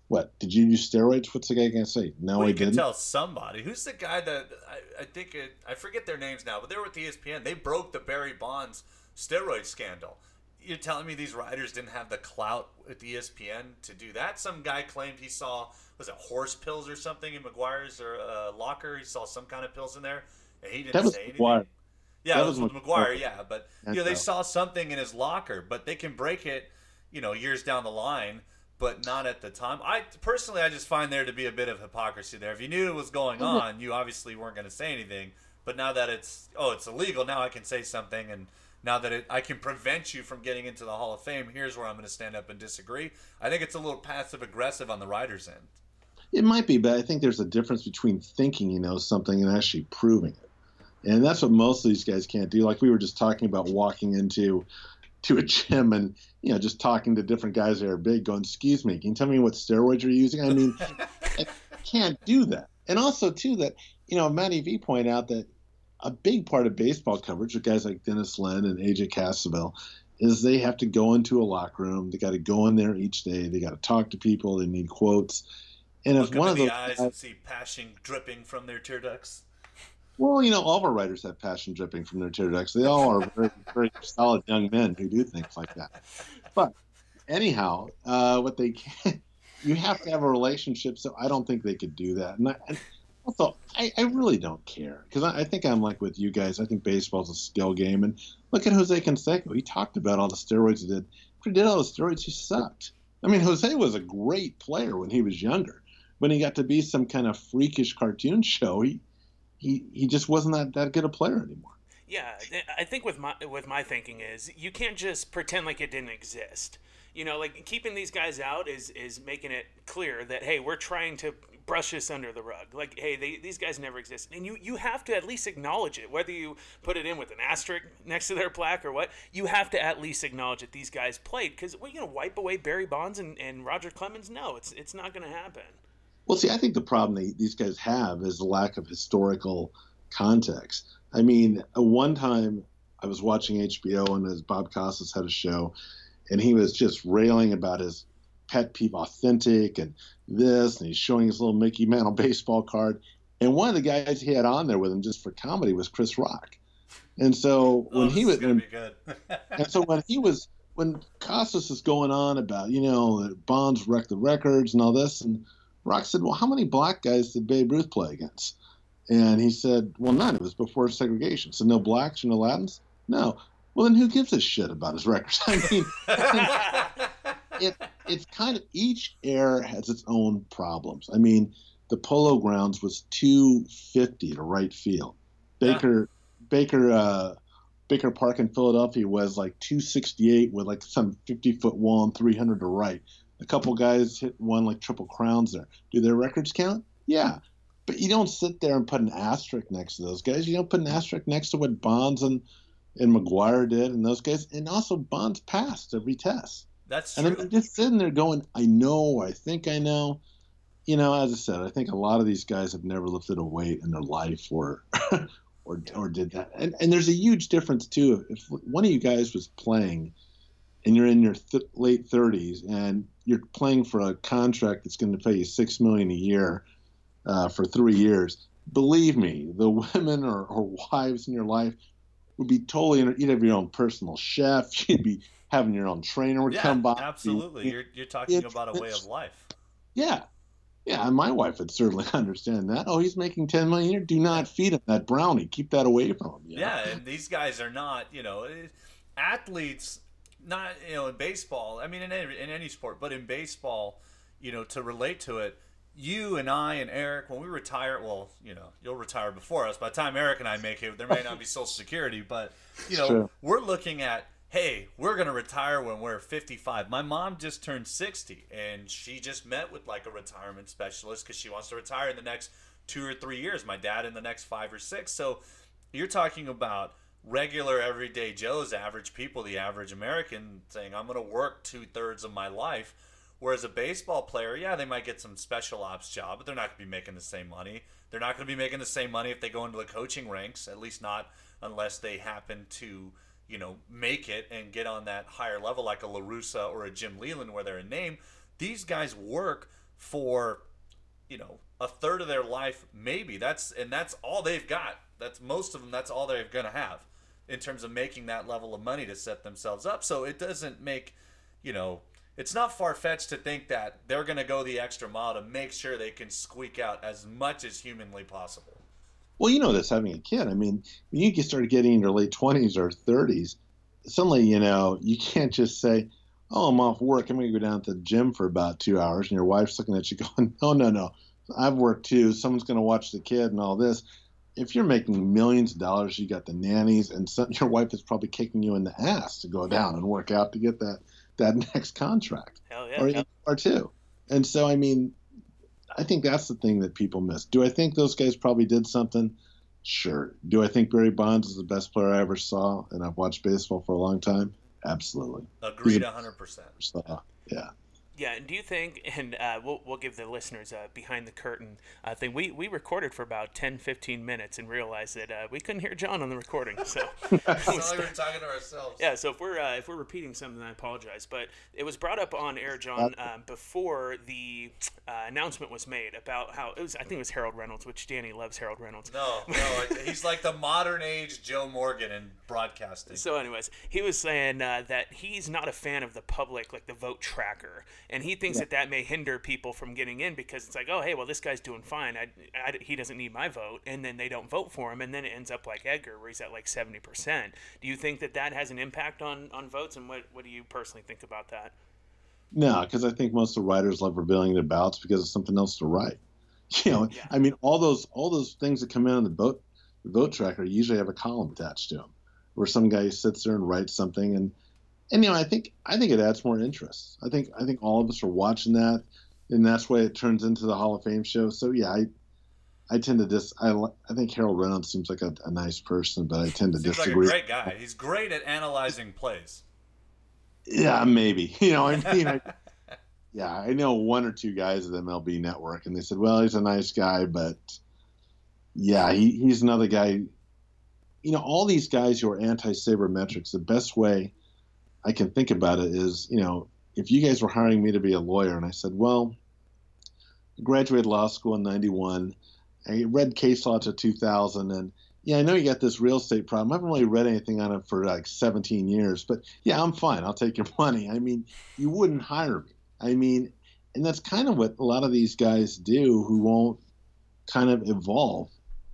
what did you use steroids? What's the guy gonna say? No,
well,
I didn't.
tell somebody. Who's the guy that I, I think it, I forget their names now, but they were with ESPN. They broke the Barry Bonds steroid scandal. You're telling me these riders didn't have the clout at ESPN to do that? Some guy claimed he saw was it horse pills or something in McGwire's or uh, locker. He saw some kind of pills in there, and he didn't
That was
say anything.
McGwire.
Yeah,
That
it was
was
with McGwire. Yeah, but you know they saw something in his locker, but they can break it, you know, years down the line, but not at the time. I personally, I just find there to be a bit of hypocrisy there. If you knew it was going
Mm-hmm.
on, you obviously weren't going to say anything. But now that it's oh, it's illegal, now I can say something, and now that it, I can prevent you from getting into the Hall of Fame, here's where I'm going to stand up and disagree. I think it's a little passive aggressive on the writers' end.
It might be, but I think there's a difference between thinking you know something and actually proving it. And that's what most of these guys can't do. Like we were just talking about walking into to a gym and you know just talking to different guys that are big, going, "Excuse me, can you tell me what steroids you're using?" I mean, I can't do that. And also too that you know Matty V pointed out that a big part of baseball coverage with guys like Dennis Lin and AJ Cassavell is they have to go into a locker room. They got to go in there each day. They got to talk to people. They need quotes And if one of those
the eyes
guys-
and see passion dripping from their tear ducts.
Well, you know, all of our writers have passion dripping from their tear ducts. They all are very, very solid young men who do things like that. But anyhow, uh, what they can, you have to have a relationship. So I don't think they could do that. And, I, and also, I, I really don't care because I, I think I'm like with you guys. I think baseball's a skill game. And look at Jose Canseco. He talked about all the steroids he did. He did all the steroids, he sucked. I mean, Jose was a great player when he was younger. When he got to be some kind of freakish cartoon show, he he, he just wasn't that, that good a player anymore.
Yeah, I think with my with my thinking is you can't just pretend like it didn't exist. You know, like keeping these guys out is is making it clear that hey, we're trying to brush this under the rug. Like hey, they, these guys never existed, and you you have to at least acknowledge it, whether you put it in with an asterisk next to their plaque or what. You have to at least acknowledge that these guys played because we're gonna wipe away Barry Bonds and, and Roger Clemens. No, it's it's not gonna happen.
Well, see, I think the problem these guys have is the lack of historical context. I mean, one time I was watching HBO and as Bob Costas had a show, and he was just railing about his pet peeve, authentic, and this, and he's showing his little Mickey Mantle baseball card. And one of the guys he had on there with him just for comedy was Chris Rock. And so
Oh,
when he was,
gonna
when-
be good.
and so when he was when Costas is going on about you know that Bonds wrecked the records and all this, and Rock said, "Well, how many black guys did Babe Ruth play against?" And he said, "Well, none. It was before segregation. So no blacks or no Latins. No. Well, then who gives a shit about his records? I mean, it it's kind of each air has its own problems. I mean, the Polo Grounds was 250 to right field. Baker Baker uh, Baker Park in Philadelphia was like 268 with like some 50 foot wall and 300 to right. A couple guys hit one like triple crowns there. Do their records count? Yeah. But you don't sit there and put an asterisk next to those guys. You don't put an asterisk next to what Bonds and and McGwire did and those guys. And also Bonds passed every test.
That's true. And.
I'm just sitting there going, I know, I think I know. You know, as I said, I think a lot of these guys have never lifted a weight in their life or or or did that. And and there's a huge difference too. If one of you guys was playing and you're in your th- late 30s and you're playing for a contract that's going to pay you 6 million a year uh, for 3 years, believe me, the women or, or wives in your life would be totally you'd have your own personal chef, you'd be having your own trainer would
yeah,
come by.
absolutely. You're you're talking
it's-
about a way of life.
Yeah. Yeah, and my wife would certainly understand that. Oh, he's making ten million a year. Do not feed him that brownie. Keep that away from him. you know?
Yeah, and these guys are not, you know, eh, athletes. Not, you know, in baseball. I mean, in any, in any sport, but in baseball, you know, to relate to it, you and I and Eric, when we retire, well, you know, you'll retire before us. By the time Eric and I make it, there may not be Social Security, but you know,
Sure.
we're looking at, hey, we're gonna retire when we're 55. My mom just turned 60, and she just met with like a retirement specialist because she wants to retire in the next two or three years. My dad in the next five or six. So you're talking about regular everyday Joes, average people, the average American saying, I'm going to work two thirds of my life. Whereas a baseball player, yeah, they might get some special ops job, but they're not going to be making the same money. They're not going to be making the same money if they go into the coaching ranks, at least not unless they happen to, you know, make it and get on that higher level like a LaRussa or a Jim Leyland where they're a name. These guys work for you know a third of their life maybe. That's and that's all they've got. That's most of them that's all they're going to have in terms of making that level of money to set themselves up. So it doesn't make you know it's not far-fetched to think that they're going to go the extra mile to make sure they can squeak out as much as humanly possible
Well, you know this having a kid. I mean, when you get started getting in your late twenties or thirties, suddenly you know you can't just say, "Oh, I'm off work. I'm going to go down to the gym for about two hours," and your wife's looking at you going, "No, no, no. I've worked too. Someone's going to watch the kid and all this." If you're making millions of dollars, you got the nannies, and some, your wife is probably kicking you in the ass to go down and work out to get that that next contract
Hell yeah.
or you are too. And so, I mean, I think that's the thing that people miss. Do I think those guys probably did something? Sure. Do I think Barry Bonds is the best player I ever saw? And I've watched baseball for a long time. Absolutely.
agreed
He's
100%
So, yeah.
Yeah, and do you think, and uh, we'll, we'll give the listeners a behind the curtain uh, thing, we, we recorded for about 10, 15 minutes and realized that uh, we couldn't hear John on the recording. So
It's we're talking to ourselves.
Yeah, so if we're uh, if we're repeating something, I apologize. But it was brought up on air, John, um, before the uh, announcement was made about how it was. I think it was Harold Reynolds, which Danny loves Harold Reynolds.
No, no, he's like the modern age Joe Morgan in broadcasting.
So, anyways, he was saying uh, that he's not a fan of the public, like the vote tracker, and he thinks that that may hinder people from getting in because it's like, oh, hey, well, this guy's doing fine. I, I, he doesn't need my vote, and then they don't vote for him, and then it ends up like Edgar, where he's at like seventy percent. Do you think that that has an impact on on votes, and what what do you personally think about that?
No, because I think most of the writers love revealing their ballots because it's something else to write. You know,
Yeah.
I mean, all those all those things that come in on the vote the vote tracker usually have a column attached to them, where some guy sits there and writes something, and and you know, I think I think it adds more interest. I think I think all of us are watching that, and that's why it turns into the Hall of Fame show. So yeah, I I tend to dis I I think Harold Reynolds seems like a, a nice person, but I tend to
Seems like a
disagree.
great guy. He's great at analyzing plays.
Yeah, maybe. You know, I mean, I, yeah, I know one or two guys at MLB Network, and they said, "Well, he's a nice guy, but yeah, he, he's another guy." You know, all these guys who are anti-sabermetrics. The best way I can think about it is, you know, if you guys were hiring me to be a lawyer, and I said, "Well, I graduated law school in '91, I read case law to 2000, and yeah, I know you got this real estate problem. I haven't really read anything on it for like 17 years, but yeah, I'm fine. I'll take your money. I mean, you wouldn't hire me. I mean, and that's kind of what a lot of these guys do who won't kind of evolve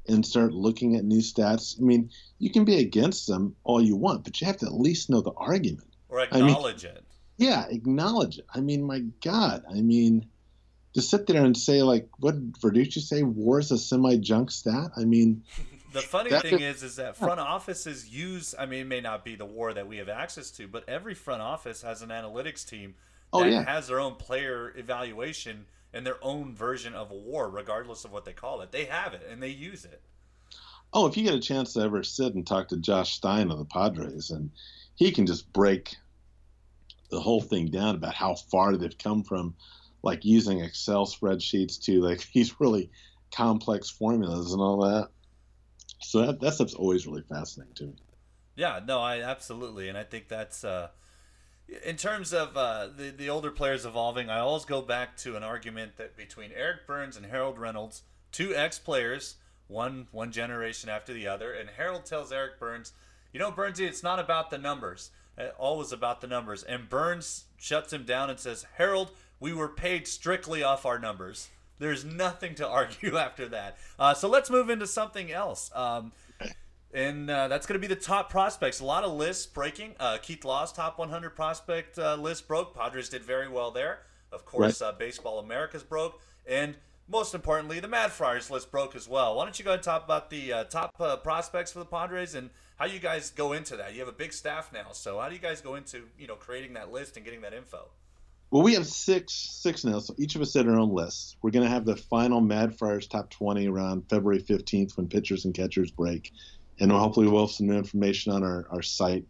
and start looking at new stats. I mean, you can be against them all you want, but you have to at least know the argument.
Or
I mean-
acknowledge it.
Yeah, acknowledge it. I mean, my God. I mean, to sit there and say, like, what did Verducci say? War is a semi junk stat? I mean,
The funny
That-
thing is, is that front offices use. I mean, it may not be the war that we have access to, but every front office has an analytics team oh, that
Oh, yeah.
has their own player evaluation and their own version of a war, regardless of what they call it. They have it and they use it.
Oh, if you get a chance to ever sit and talk to Josh Stein of the Padres, and he can just break the whole thing down about how far they've come from like using Excel spreadsheets to like these really complex formulas and all that. So that, that stuff's always really fascinating to me.
Yeah, no, I absolutely, and I think that's uh, in terms of uh, the the older players evolving. I always go back to an argument that between Eric Byrnes and Harold Reynolds, two ex players, one one generation after the other, and Harold tells Eric Byrnes, "You know, Burnsy, it's not about the numbers. Uh, always about the numbers." And Byrnes shuts him down and says, "Harold, we were paid strictly off our numbers." There's nothing to argue after that. Uh, so let's move into something else. Um, and uh, that's going to be the top prospects. A lot of lists breaking. Uh, Keith Law's top 100 prospect uh, list broke. Padres did very well there. Of course, uh, Baseball America's broke. And most importantly, the Mad Friars list broke as well. Why don't you go ahead and talk about the uh, top uh, prospects for the Padres and how do you guys go into that? You have a big staff now, so how do you guys go into you know creating that list and getting that info?
Well, we have six six now, so each of us had our own lists. We're going to have the final Mad Friars top 20 around February 15th when pitchers and catchers break. And hopefully we'll have some new information on our, our site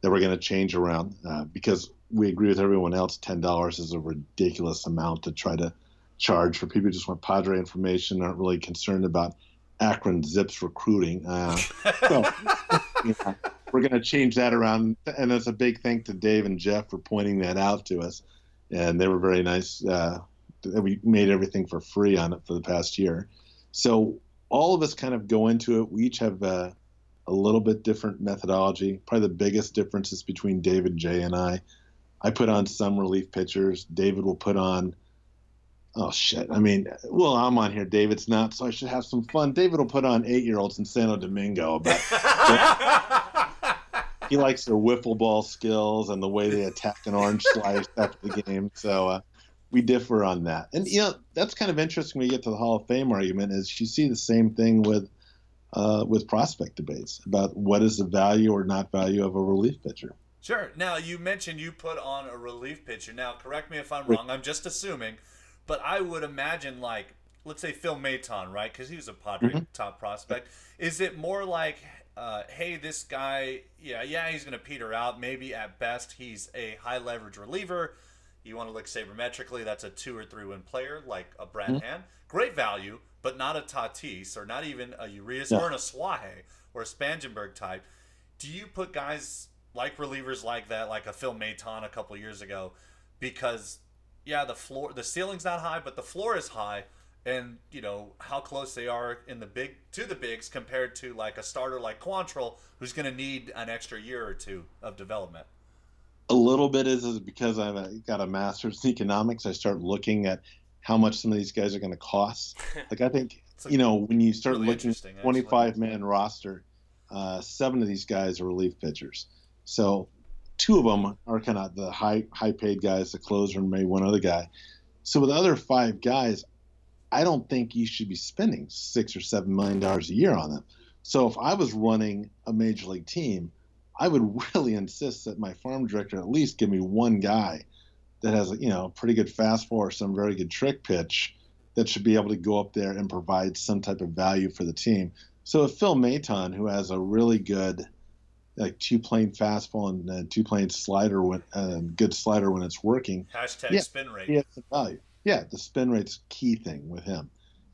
that we're going to change around uh, because we agree with everyone else $10 is a ridiculous amount to try to charge for people who just want Padre information, aren't really concerned about Akron Zips recruiting. Uh, so, know, we're going to change that around. And it's a big thank to Dave and Jeff for pointing that out to us and they were very nice. Uh, we made everything for free on it for the past year. So all of us kind of go into it. We each have uh, a little bit different methodology. Probably the biggest difference is between David, Jay, and I. I put on some relief pitchers. David will put on. Oh shit! I mean, well, I'm on here. David's not, so I should have some fun. David will put on eight-year-olds in Santo Domingo, but he likes their wiffle ball skills and the way they attack an orange slice after the game. So uh, we differ on that. And you know that's kind of interesting when you get to the Hall of Fame argument. Is you see the same thing with uh, with prospect debates about what is the value or not value of a relief pitcher.
Sure. Now you mentioned you put on a relief pitcher. Now, correct me if I'm wrong. I'm just assuming, but I would imagine like let's say Phil Maton, right? Because he was a Padre top prospect. Is it more like, uh, hey, this guy, yeah, yeah, he's going to peter out. Maybe at best he's a high leverage reliever. You want to look sabermetrically, that's a two or three win player like a Brad
Mhm.
Hand. Great value, but not a Tatis or not even a Urias
No.
or an Asuaje or a Spangenberg type. Do you put guys like relievers like that, like a Phil Maton a couple years ago, because yeah, the floor, the ceiling's not high, but the floor is high, and you know how close they are in the big to the bigs compared to like a starter like Quantrill, who's going to need an extra year or two of development.
a little bit is, is because I've uh, got a master's in economics. I start looking at how much some of these guys are going to cost. Like I think
like
you know when you start
really
looking at
actually.
25 man roster, uh, seven of these guys are relief pitchers. So two of them are kind of the high high paid guys, the closer and maybe one other guy. So with the other five guys, I don't think you should be spending six or seven million dollars a year on them. So if I was running a major league team, I would really insist that my farm director at least give me one guy that has you know pretty good fastball or some very good trick pitch that should be able to go up there and provide some type of value for the team. So if Phil Maton, who has a really good like two plane fastball and uh, two plane slider when uh, good slider when it's working,
Hashtag
Yeah.
spin rate.
he has some value. Yeah, the spin rate's key thing with him.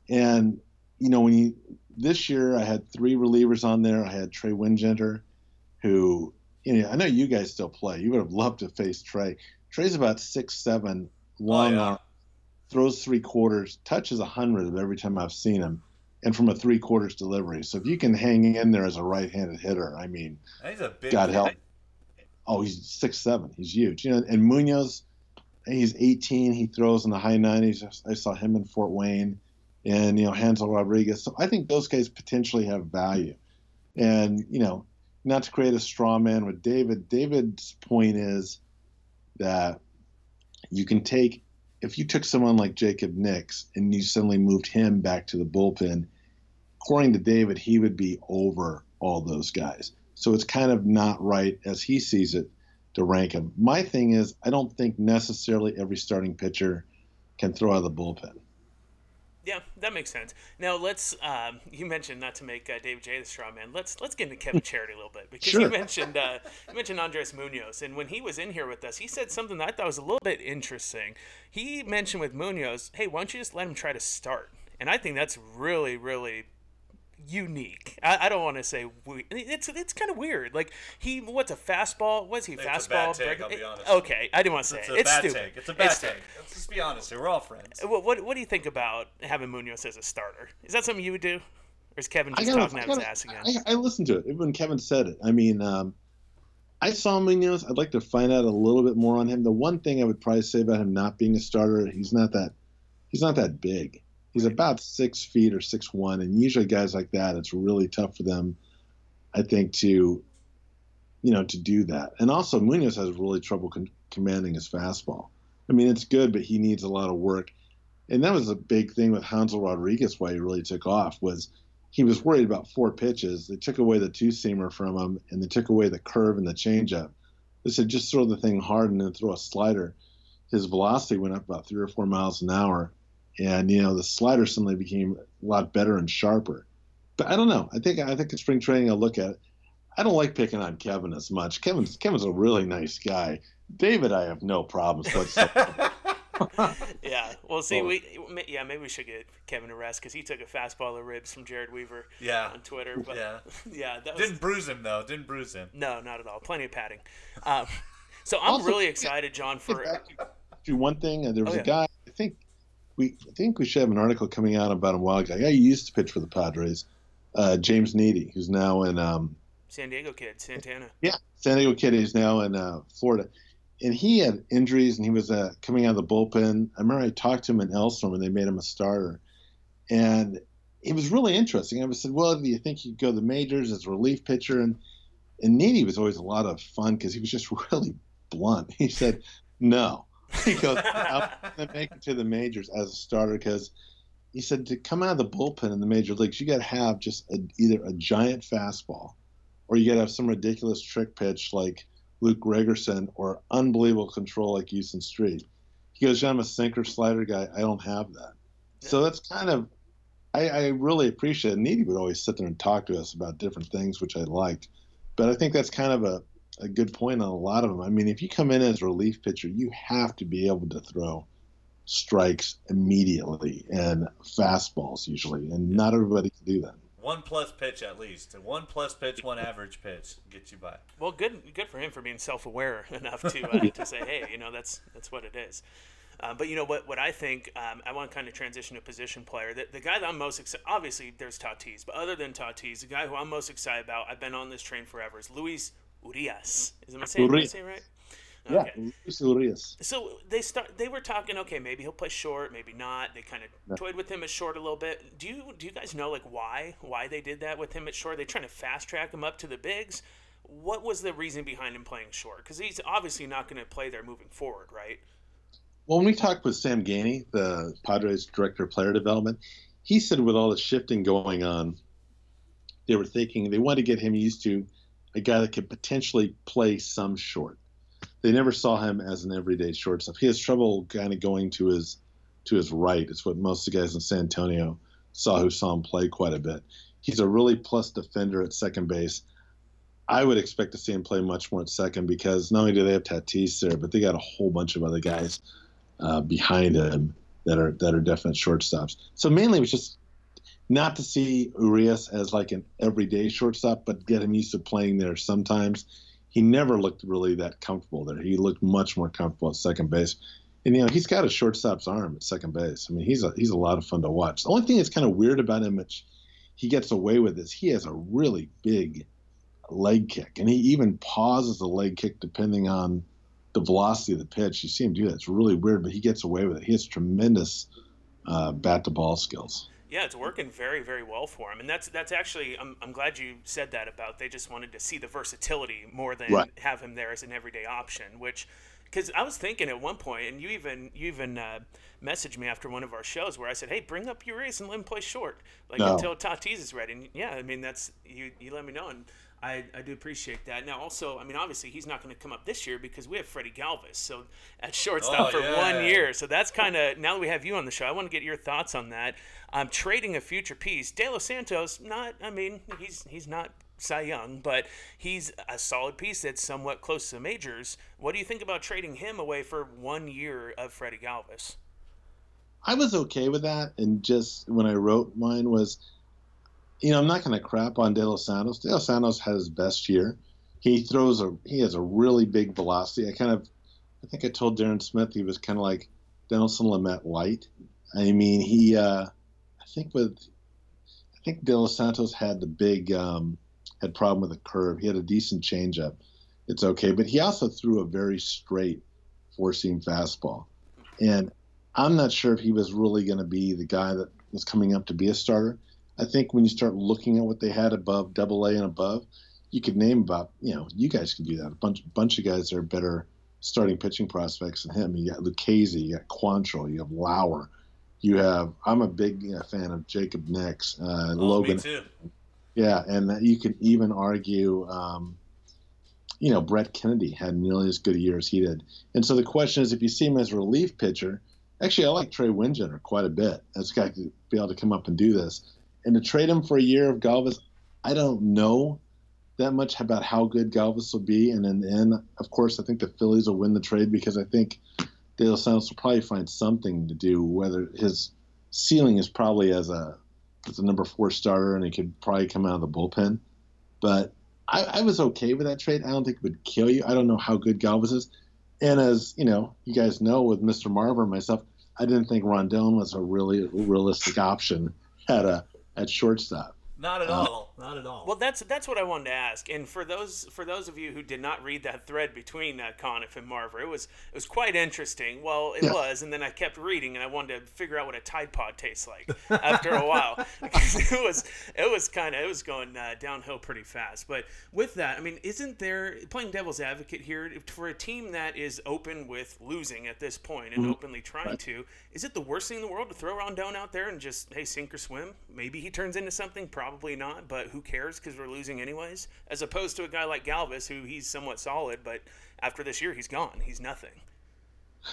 And you know, when you this year I had three relievers on there. I had Trey Wingenter, who you know I know you guys still play. You would have loved to face Trey. Trey's about six seven, long
Oh, yeah.
arm, throws three quarters, touches a hundred of every time I've seen him, and from a three quarters delivery. So if you can hang in there as a right handed hitter, I mean,
he's a big.
God
kid.
help. Oh, he's six seven. He's huge. You know, and Munoz, he's 18. He throws in the high 90s. I saw him in Fort Wayne, and you know Hansel Rodriguez. So I think those guys potentially have value. And you know, not to create a straw man with David. David's point is that you can take if you took someone like Jacob Nix and you suddenly moved him back to the bullpen. According to David, he would be over all those guys. So it's kind of not right as he sees it to rank him. My thing is, I don't think necessarily every starting pitcher can throw out of the bullpen.
Yeah, that makes sense. Now let's. Um, you mentioned not to make uh, David J the straw man. Let's let's get into Kevin Charity a little bit because you mentioned uh, you mentioned Andres Munoz, and when he was in here with us, he said something that I thought was a little bit interesting. He mentioned with Munoz, "Hey, why don't you just let him try to start?" And I think that's really really unique. I, I don't want to say we, it's it's kind of weird. Like he what's a fastball? Was he
It's a
fastball?
bad take,
break-
I'll be honest.
Okay, I didn't want to say
It's
it.
a
It's
bad
stupid.
take. It's a bad
stupid.
take. Let's just be honest here. We're all friends.
What, what what do you think about having Munoz as a starter? Is that something you would do, or is Kevin just
gotta-
talking
I
out his ass again?
I, I listened to it when Kevin said it. I mean, um, I saw Munoz. I'd like to find out a little bit more on him. The one thing I would probably say about him not being a starter, he's not that he's not that big. He's about six feet or six one, and usually guys like that, it's really tough for them, I think, to you know to do that. And also, Munoz has really trouble con- commanding his fastball. I mean, it's good, but he needs a lot of work. And that was a big thing with Hansel Rodriguez. Why he really took off was he was worried about four pitches. They took away the two seamer from him, and they took away the curve and the changeup. They said just throw the thing hard and then throw a slider. His velocity went up about three or four miles an hour, and you know the slider suddenly became a lot better and sharper. But I don't know. I think I think in spring training I'll look at it. I don't like picking on Kevin as much. Kevin's Kevin's a really nice guy. David, I have no problems whatsoever.
yeah. Well, see, we yeah maybe we should get Kevin a rest because he took a fastball of ribs from Jered Weaver
Yeah.
on Twitter. But
Yeah.
yeah, that was
Didn't bruise him though. Didn't bruise him.
no, not at all. Plenty of padding. Um, so I'm
Also-
really excited, John, for
do one thing. There was
Oh, yeah.
a guy. I think we I think we should have an article coming out about a while ago. Guy who used to pitch for the Padres, uh, James Needy, who's now in um,
San Diego kid Santana.
yeah San Diego Kid. He's now in uh, Florida, and he had injuries and he was uh, coming out of the bullpen. I remember I talked to him in Elstrom and they made him a starter, and it was really interesting. I said, "Well, do you think he could go to the majors as a relief pitcher?" And and Needy was always a lot of fun because he was just really blunt. He said, "No." He goes, "I'm going to make it to the majors as a starter because." He said to come out of the bullpen in the major leagues, you got to have just a, either a giant fastball, or you got to have some ridiculous trick pitch like Luke Gregerson, or unbelievable control like Houston Street. He goes, "I'm a sinker slider guy. I don't have that." So that's kind of, I, I really appreciate. It. Needy would always sit there and talk to us about different things, which I liked. But I think that's kind of a a good point on a lot of them. I mean, if you come in as a relief pitcher, you have to be able to throw strikes immediately and fastballs usually, and not everybody can do that.
One plus pitch at least. One plus pitch, one average pitch gets you by.
Well, good good for him for being self-aware enough to uh, to say, hey, you know, that's that's what it is. Uh, but you know what? What I think, um, I want to kind of transition to position player. The, the guy that I'm most excited, obviously there's Tatis, but other than Tatis, the guy who I'm most excited about, I've been on this train forever, is Luis Urias. Is am I saying, am saying right?
Okay. Yeah, Luis Urias.
So they start. They were talking. Okay, maybe he'll play short, maybe not. They kind of no. toyed with him at short a little bit. Do you do you guys know like why why they did that with him at short? They trying to fast track him up to the bigs. What was the reason behind him playing short? Because he's obviously not going to play there moving forward, right?
Well, when we talked with Sam Geaney, the Padres director of player development, he said with all the shifting going on, they were thinking they wanted to get him used to a guy that could potentially play some short they never saw him as an everyday shortstop. He has trouble kind of going to his to his right. It's what most of the guys in San Antonio saw who saw him play quite a bit. He's a really plus defender at second base. I would expect to see him play much more at second because not only do they have Tatis there, but they got a whole bunch of other guys uh, behind him that are that are definite shortstops. So mainly it was just not to see Urias as like an everyday shortstop, but get him used to playing there sometimes he never looked really that comfortable there. He looked much more comfortable at second base. And you know, he's got a shortstop's arm at second base. I mean, he's a he's a lot of fun to watch. The only thing that's kind of weird about him, which he gets away with, is he has a really big leg kick, and he even pauses the leg kick depending on the velocity of the pitch. You see him do that; it's really weird, but he gets away with it. He has tremendous uh, bat to ball skills
yeah, it's working very, very well for him, and that's that's actually I'm, I'm glad you said that about they just wanted to see the versatility more than right. have him there as an everyday option, which because I was thinking at one point, and you even you even uh, messaged me after one of our shows where I said, "Hey, bring up Urias and let him play short, like no. until Tatis is ready." And yeah, I mean that's you you let me know, and I, I do appreciate that. Now, also, I mean, obviously, he's not going to come up this year because we have Freddie Galvis, so at shortstop oh, for yeah. one year. So that's kind of now that we have you on the show, I want to get your thoughts on that. I'm trading a future piece. De Los Santos, not, I mean, he's he's not Cy Young, but he's a solid piece that's somewhat close to the majors. What do you think about trading him away for one year of Freddie Galvis?
I was okay with that, and just when I wrote mine was you know, I'm not going to crap on De Los Santos. De Los Santos had his best year. He throws a he has a really big velocity. I kind of I think I told Darren Smith he was kind of like Dinelson Lamet light. I mean, he uh, I think with I think De Los Santos had the big um, had problem with the curve. He had a decent changeup. It's okay, but he also threw a very straight four seam fastball, and I'm not sure if he was really going to be the guy that was coming up to be a starter. I think when you start looking at what they had above Double A and above, you could name about you know you guys can do that. A bunch bunch of guys that are better starting pitching prospects than him. You got Lucchesi, you got Quantrill, you have Lauer, you have. I'm a big you know, fan of Jacob Nix, uh, oh, Logan.
Me too.
Yeah, and you can even argue. Um, you know, Brett Kennedy had nearly as good a year as he did. And so the question is, if you see him as a relief pitcher, actually, I like Trey Wingenter quite a bit as a guy to be able to come up and do this. And to trade him for a year of Galvis, I don't know that much about how good Galvis will be. And in the end, of course, I think the Phillies will win the trade because I think Los Santos will probably find something to do. Whether his ceiling is probably as a as a number four starter, and he could probably come out of the bullpen. But I, I was okay with that trade. I don't think it would kill you. I don't know how good Galvis is. And as you know, you guys know with Mr. Marver and myself, I didn't think Rondon was a really realistic option at a at shortstop.
Not at uh, all. Not at all.
Well, that's that's what I wanted to ask. And for those for those of you who did not read that thread between uh, Conniff and Marver, it was it was quite interesting. Well, it yeah. was, and then I kept reading, and I wanted to figure out what a Tide Pod tastes like after a while it was it was kind of it was going uh, downhill pretty fast. But with that, I mean, isn't there playing devil's advocate here for a team that is open with losing at this point and mm-hmm. openly trying right. to? Is it the worst thing in the world to throw Rondon out there and just hey sink or swim? Maybe he turns into something. Probably not, but who cares because we're losing anyways. As opposed to a guy like Galvis, who he's somewhat solid, but after this year, he's gone. He's nothing.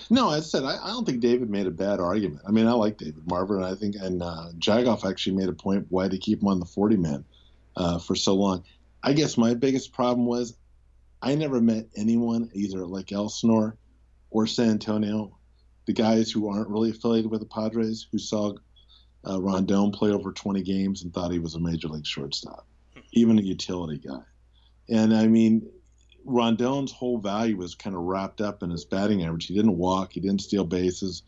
No, as I said I, I, don't think David made a bad argument. I mean, I like David Marver, and I think and uh, Jagoff actually made a point why to keep him on the forty man uh, for so long. I guess my biggest problem was I never met anyone either like Elsinore or San Antonio, the guys who aren't really affiliated with the Padres, who saw uh, Rondon play over 20 games and thought he was a major league shortstop, even a utility guy. And I mean, Rondon's whole value was kind of wrapped up in his batting average. He didn't walk, he didn't steal bases,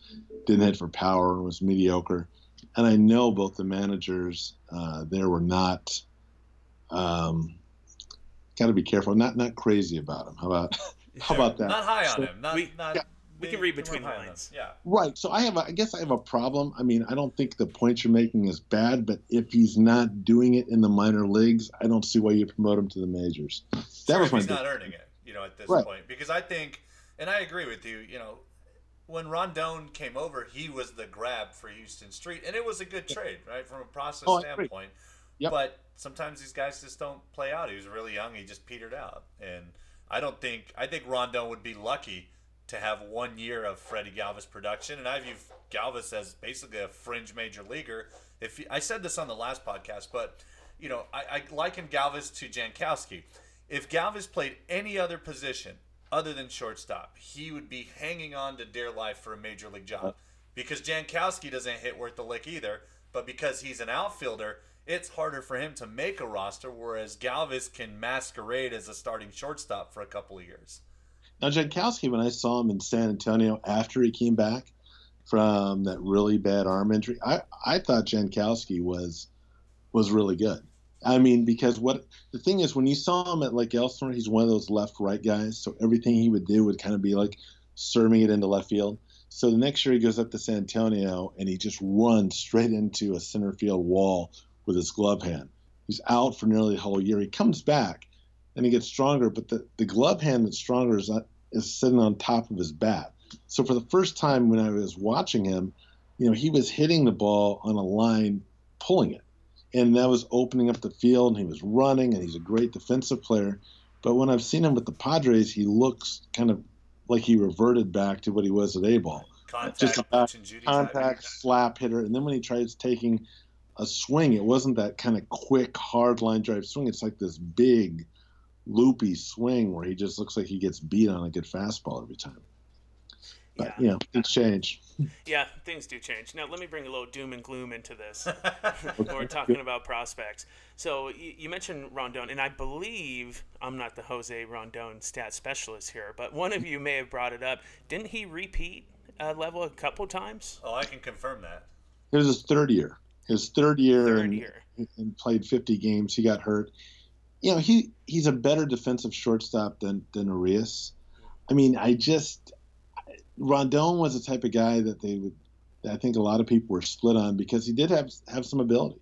didn't hit for power, and was mediocre. And I know both the managers uh, there were not. Um, Got to be careful, not not crazy about him. How about how about that?
Not high on
So-
him. Not,
We-
not
we can read between the
high on
lines.
Yeah.
Right. So I have, a, I guess I have a problem. I mean, I don't think the point you're making is bad, but if he's not doing it in the minor leagues, I don't see why you promote him to the majors. That
Sure,
was my
he's
big-
not earning it, you know, at this
Right.
point. Because I think, and I agree with you, you know, when Rondon came over, he was the grab for Houston Street, and it was a good trade, right, from a process
Oh,
standpoint.
Yep.
But sometimes these guys just don't play out. He was really young; he just petered out, and I don't think I think Rondon would be lucky to have one year of Freddie Galvis production, and I view Galvis as basically a fringe major leaguer. If he, I said this on the last podcast, but you know, I, I liken Galvis to Jankowski. If Galvis played any other position other than shortstop, he would be hanging on to dear life for a major league job. Uh. Because Jankowski doesn't hit worth the lick either, but because he's an outfielder, it's harder for him to make a roster, whereas Galvis can masquerade as a starting shortstop for a couple of years.
Now, Jankowski, when I saw him in San Antonio after he came back from that really bad arm injury, I, I thought Jankowski was was really good. I mean, because what the thing is, when you saw him at like Elsinore, he's one of those left right guys. So everything he would do would kind of be like serving it into left field. So the next year he goes up to San Antonio and he just runs straight into a center field wall with his glove hand. He's out for nearly the whole year. He comes back and he gets stronger, but the, the glove hand that's stronger is, not, is sitting on top of his bat. So for the first time when I was watching him, you know, he was hitting the ball on a line, pulling it. And that was opening up the field, and he was running, and he's a great defensive player. But when I've seen him with the Padres, he looks kind of like he reverted back to what he was at A ball
Contact,
Just a
punch type.
contact slap hitter. And then when he tries taking a swing, it wasn't that kind of quick, hard line drive swing. It's like this big, loopy swing where he just looks like he gets beat on a good fastball every time. But,
Yeah.
you know, things change.
Yeah, things do change. Now, let me bring a little doom and gloom into this. when we're talking about prospects. So, you, you mentioned Rondon, and I believe I'm not the Jose Rondon stat specialist here, but one of you may have brought it up. Didn't he repeat uh, level a couple times?
Oh, I can confirm that.
It was his third year. His third year,
Third
and,
year.
and played 50 games. He got hurt. You know, he he's a better defensive shortstop than than Urias. I mean, I just Rondon was the type of guy that they would. I think a lot of people were split on because he did have have some ability,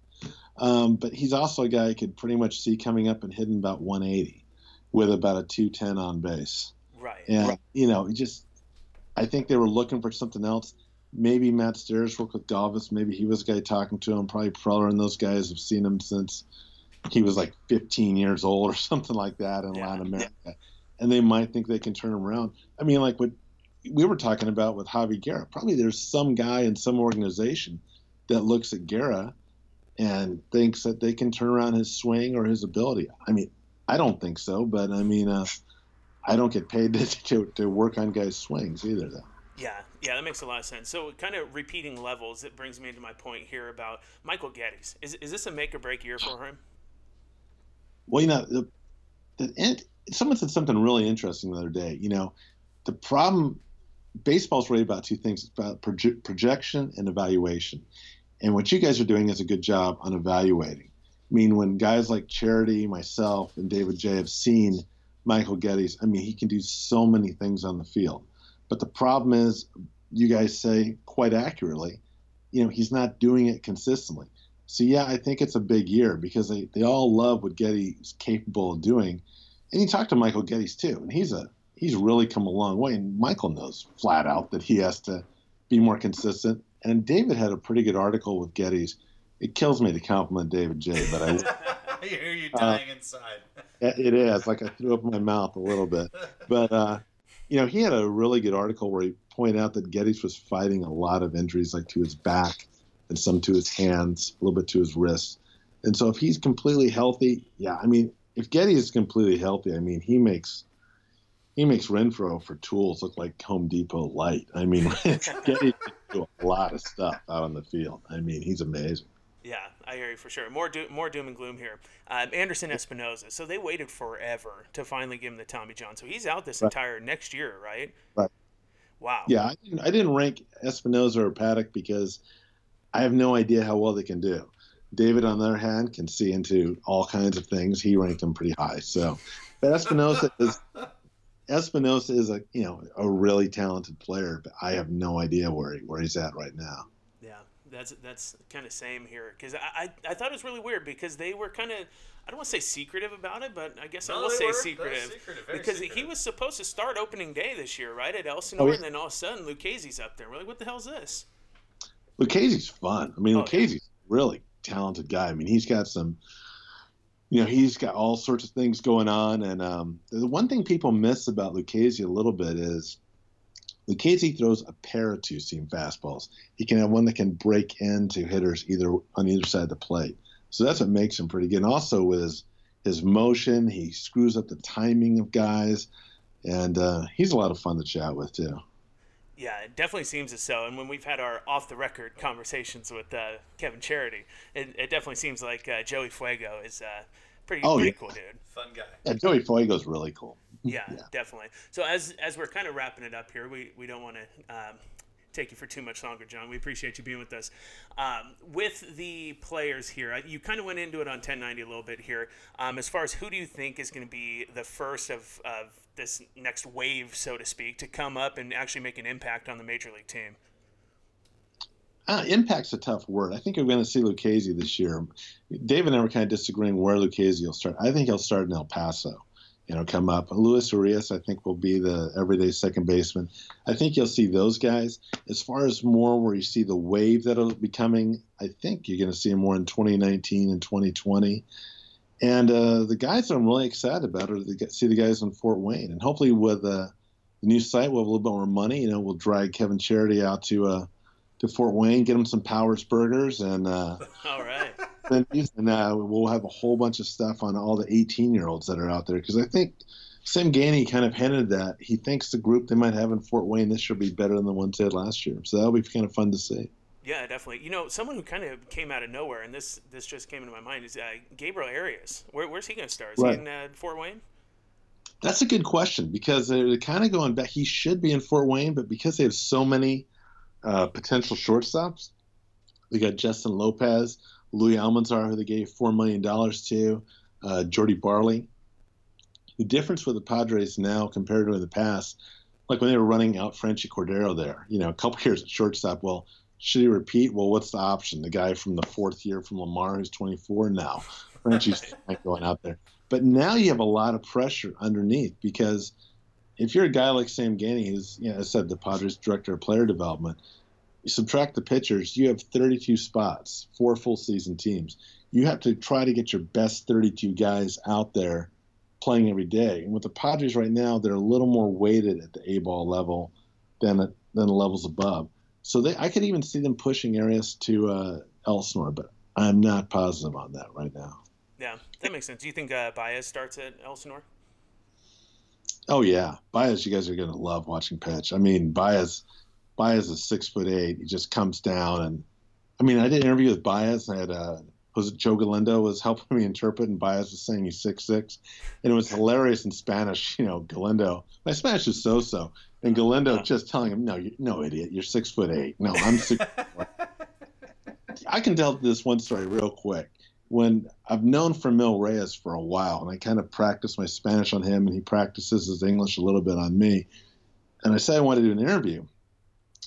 um, but he's also a guy I could pretty much see coming up and hitting about 180 with about a 210 on base.
Right.
And you know, he just I think they were looking for something else. Maybe Matt Stairs worked with Galvis. Maybe he was the guy talking to him. Probably Preller and those guys have seen him since he was like 15 years old or something like that in
Yeah.
Latin America. And they might think they can turn him around. I mean, like what we were talking about with Javi Guerra. Probably there's some guy in some organization that looks at Guerra and thinks that they can turn around his swing or his ability. I mean, I don't think so, but I mean, uh, I don't get paid to, to, to work on guys' swings either, though.
Yeah, yeah, that makes a lot of sense. So, kind of repeating levels, it brings me into my point here about Michael Gettys. Is, is this a make or break year for him?
Well, you know, the, the someone said something really interesting the other day. You know, the problem, baseball's really about two things: it's about proje- projection and evaluation. And what you guys are doing is a good job on evaluating. I mean, when guys like Charity, myself, and David J have seen Michael Gettys, I mean, he can do so many things on the field. But the problem is, you guys say quite accurately, you know, he's not doing it consistently. So yeah, I think it's a big year because they, they all love what Getty is capable of doing. And you talk to Michael Gettys too, and he's a he's really come a long way. And Michael knows flat out that he has to be more consistent. And David had a pretty good article with Gettys. It kills me to compliment David J, but I
I hear you
Uh,
dying inside.
it is like I threw up my mouth a little bit. But uh, you know, he had a really good article where he pointed out that Gettys was fighting a lot of injuries, like to his back and some to his hands, a little bit to his wrists. And so, if he's completely healthy, yeah, I mean, if Getty is completely healthy, I mean, he makes he makes Renfroe for tools look like Home Depot light. I mean, Getty do a lot of stuff out on the field. I mean, he's amazing.
Yeah, I hear you for sure. More do- more doom and gloom here. Um, Anderson Espinoza. So they waited forever to finally give him the Tommy John. So he's out this
Right.
entire next year, right?
Right.
Wow.
Yeah, I didn't, I didn't rank Espinoza or Paddock because I have no idea how well they can do. David, on the other hand, can see into all kinds of things. He ranked them pretty high. So, but Espinoza is Espinoza is a you know a really talented player, but I have no idea where he, where he's at right now.
Yeah, that's that's kind of same here because I, I I thought it was really weird because they were kind of I don't want to say secretive about it, but I guess I will say
were.
Secretive,
secretive, very
because he was supposed to start opening day this year, right at Elsinore,
Oh, yeah.
and then all of a sudden Lucchesi's up there. We're like, what the hell's this?
Lucchesi's fun. I mean,
Oh, yeah.
Lucchesi's a really talented guy. I mean, he's got some, you know, he's got all sorts of things going on. And um, the one thing people miss about Lucchesi a little bit is Lucchesi throws a pair of two seam fastballs. He can have one that can break into hitters either on either side of the plate. So that's what makes him pretty good. And also with his, his motion, he screws up the timing of guys. And uh, he's a lot of fun to chat with, too.
Yeah, it definitely seems as so. And when we've had our off the record conversations with uh, Kevin Charity, it, it definitely seems like uh, Joey Fuego is uh, pretty
Oh,
pretty
yeah.
cool dude.
Fun guy.
Yeah, Joey Fuego's really cool.
Yeah, definitely. So as as we're kind of wrapping it up here, we, we don't want to um, take you for too much longer, John. We appreciate you being with us. Um, with the players here, uh, you kind of went into it on 1090 a little bit here. Um, as far as who do you think is going to be the first of, of this next wave, so to speak, to come up and actually make an impact on the major league team?
Uh, impact's a tough word. I think we're going to see Lucchesi this year. David and I were kind of disagreeing where Lucchesi will start. I think he'll start in El Paso. You know, come up. Luis Urias, I think, will be the everyday second baseman. I think you'll see those guys. As far as more where you see the wave that'll be coming, I think you're going to see more in 2019 and 2020. And uh, the guys that I'm really excited about are to see the guys in Fort Wayne. And hopefully, with uh, the new site, we'll have a little bit more money. You know, we'll drag Kevin Charity out to uh, to Fort Wayne, get him some Powers burgers, and uh,
All right.
and uh, we'll have a whole bunch of stuff on all the 18 year olds that are out there because I think Sam Geaney kind of hinted that he thinks the group they might have in Fort Wayne this year will be better than the ones they had last year. So that'll be kind of fun to see.
Yeah, definitely. You know, someone who kind of came out of nowhere, and this this just came into my mind, is uh, Gabriel Arias. Where, where's he going to start? Is
Right.
he in uh, Fort Wayne?
That's a good question because they're kind of going back. He should be in Fort Wayne, but because they have so many uh, potential shortstops, they got Justin Lopez, Louis Almanzar, who they gave $4 million to, uh, Jordy Barley. The difference with the Padres now compared to in the past, like when they were running out Franchy Cordero there, you know, a couple years at shortstop, well, should he repeat? Well, what's the option? The guy from the fourth year from Lamar who's 24 now. Franchy's going out there. But now you have a lot of pressure underneath because if you're a guy like Sam Geaney, who's, you know, I said the Padres director of player development, you subtract the pitchers, you have 32 spots, four full season teams. You have to try to get your best 32 guys out there playing every day. And with the Padres right now, they're a little more weighted at the A ball level than than the levels above. So they, I could even see them pushing Arias to uh, Elsinore, but I'm not positive on that right now.
Yeah, that makes sense. Do you think uh, Baez starts at Elsinore?
Oh yeah, Baez, you guys are gonna love watching pitch. I mean, Baez, Baez is six foot eight. He just comes down, and I mean, I did an interview with Baez. I had uh, was it Joe Galindo was helping me interpret, and Baez was saying he's six six, and it was hilarious in Spanish. You know, Galindo, my Spanish is so so, and Galindo just telling him, no, you, no idiot, you're six foot eight. No, I'm six. I can tell this one story real quick. When I've known Franmil Reyes for a while, and I kind of practice my Spanish on him, and he practices his English a little bit on me. And I said I wanted to do an interview,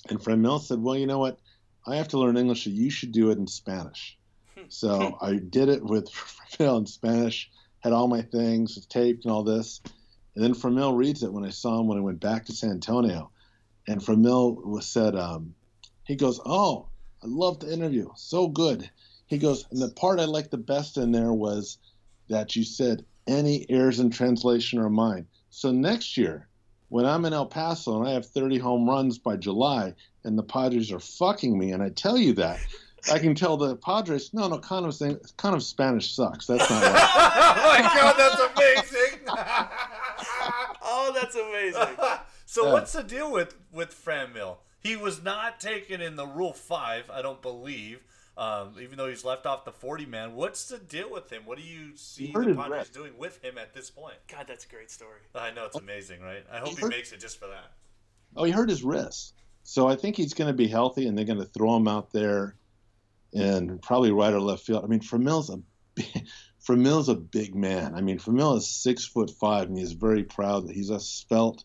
and Franmil said, "Well, you know what? I have to learn English, so you should do it in Spanish." So I did it with Franmil in Spanish, had all my things taped and all this, and then Franmil reads it when I saw him when I went back to San Antonio, and was said, um, he goes, "Oh, I love the interview, so good." He goes, and the part I liked the best in there was that you said any errors in translation are mine. So next year, when I'm in El Paso and I have 30 home runs by July, and the Padres are fucking me, and I tell you that, I can tell the Padres, no, no, kind of kind of Spanish sucks. That's not right.
oh my god, that's amazing.
That's amazing.
so
Yeah.
what's the deal with with Franmil? He was not taken in the Rule Five, I don't believe. Um, even though he's left off the forty man, what's the deal with him? What do you see the Padres
wrist.
doing with him at this point?
God, that's a great story.
I know it's amazing, right? I hope he
hurt-
makes it just for that.
Oh, he hurt his wrist. So I think he's going to be healthy, and they're going to throw him out there, and probably right or left field. I mean, Franmil's a big, Franmil's a big man. I mean, Franmil is six foot five, and he's very proud that he's a spelt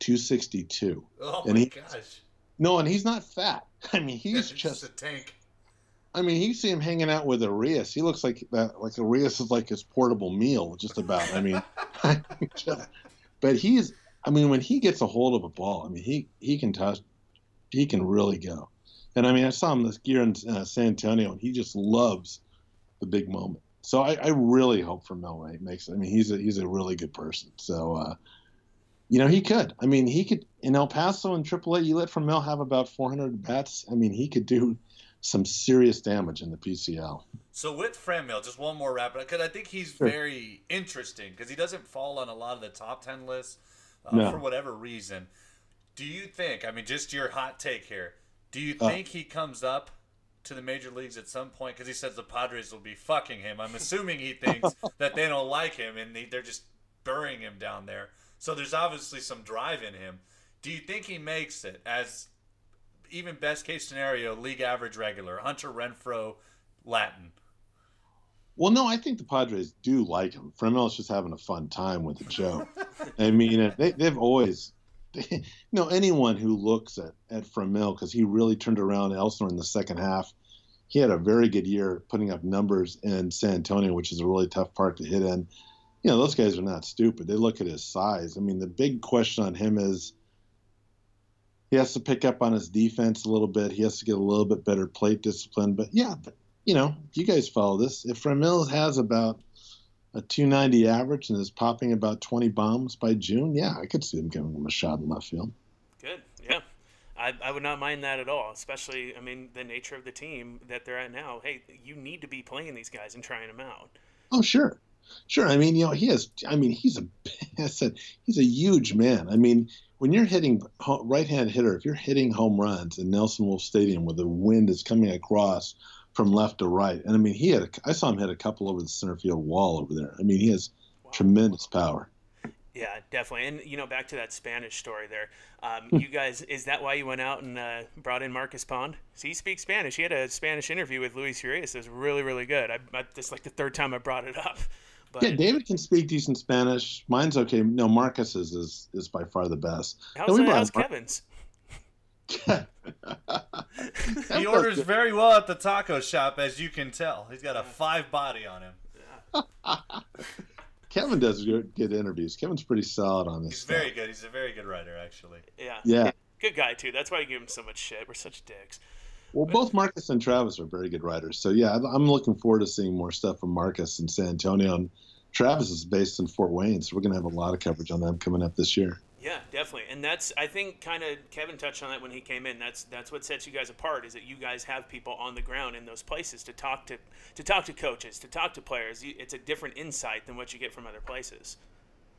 262.
Oh
And
my
he-
gosh,
No, and he's not fat. I mean, he's
It's
just.
a tank.
I mean, you see him hanging out with Arias. He looks like that. Like Arias is like his portable meal, just about. I mean, but he's. I mean, when he gets a hold of a ball, I mean, he he can touch. He can really go. And I mean, I saw him this year in uh, San Antonio, and he just loves the big moment. So I, I really hope for Melway makes. I mean, he's a he's a really good person. So. uh you know, he could. I mean, he could in El Paso and AAA. You let Mel have about 400 bats. I mean, he could do some serious damage in the PCL.
So with Franmil, just one more rapid, because I think he's
Sure.
very interesting because he doesn't fall on a lot of the top ten lists uh,
No.
for whatever reason. Do you think? I mean, just your hot take here. Do you
Uh.
think he comes up to the major leagues at some point? Because he says the Padres will be fucking him. I'm assuming he thinks that they don't like him and they, they're just burying him down there. So there's obviously some drive in him. Do you think he makes it as even best case scenario, league average regular, Hunter Renfroe, Latin?
Well, no, I think the Padres do like him. Franmil's just having a fun time with the joke. I mean, they, they've always, you know, anyone who looks at, at Franmil, because he really turned around Elsinore in the second half. He had a very good year putting up numbers in San Antonio, which is a really tough park to hit in. You know, those guys are not stupid. They look at his size. I mean, the big question on him is he has to pick up on his defense a little bit. He has to get a little bit better plate discipline. But yeah, you know, you guys follow this. If Franmil has about a 290 average and is popping about 20 bombs by June, yeah, I could see him giving him a shot in left field.
Good. Yeah. I, I would not mind that at all, especially, I mean, the nature of the team that they're at now. Hey, you need to be playing these guys and trying them out.
Oh, sure. Sure. I mean, you know, he has, I mean, he's a, I said, he's a huge man. I mean, when you're hitting right hand hitter, if you're hitting home runs in Nelson Wolff Stadium where the wind is coming across from left to right, and I mean, he had, a, I saw him hit a couple over the center field wall over there. I mean, he has tremendous power.
Yeah, definitely. And, you know, back to that Spanish story there. Um, you guys, is that why you went out and uh, brought in Marcus Pond? So he speaks Spanish. He had a Spanish interview with Luis Urias. It was really, really good. I, I, this like the third time I brought it up. But
Yeah, David can speak decent Spanish. Mine's okay. No, Marcus's is is by far the best.
how's,
we
uh, how's
Mar-
Kevin's?
He orders very well at the taco shop, as you can tell. He's got a five body on him.
Kevin does good, good interviews. Kevin's pretty solid on this.
He's
stuff.
very good. He's a very good writer, actually.
Yeah.
Yeah.
Good guy, too. That's why I give him so much shit. We're such dicks.
Well, both Marcus and Travis are very good writers. So yeah, I'm- I'm looking forward to seeing more stuff from Marcus in San Antonio. And Travis is based in Fort Wayne, so we're gonna have a lot of coverage on them coming up this year.
Yeah, definitely. And that's I think kind of Kevin touched on that when he came in. That's that's what sets you guys apart is that you guys have people on the ground in those places to talk to to talk to coaches, to talk to players. It's a different insight than what you get from other places.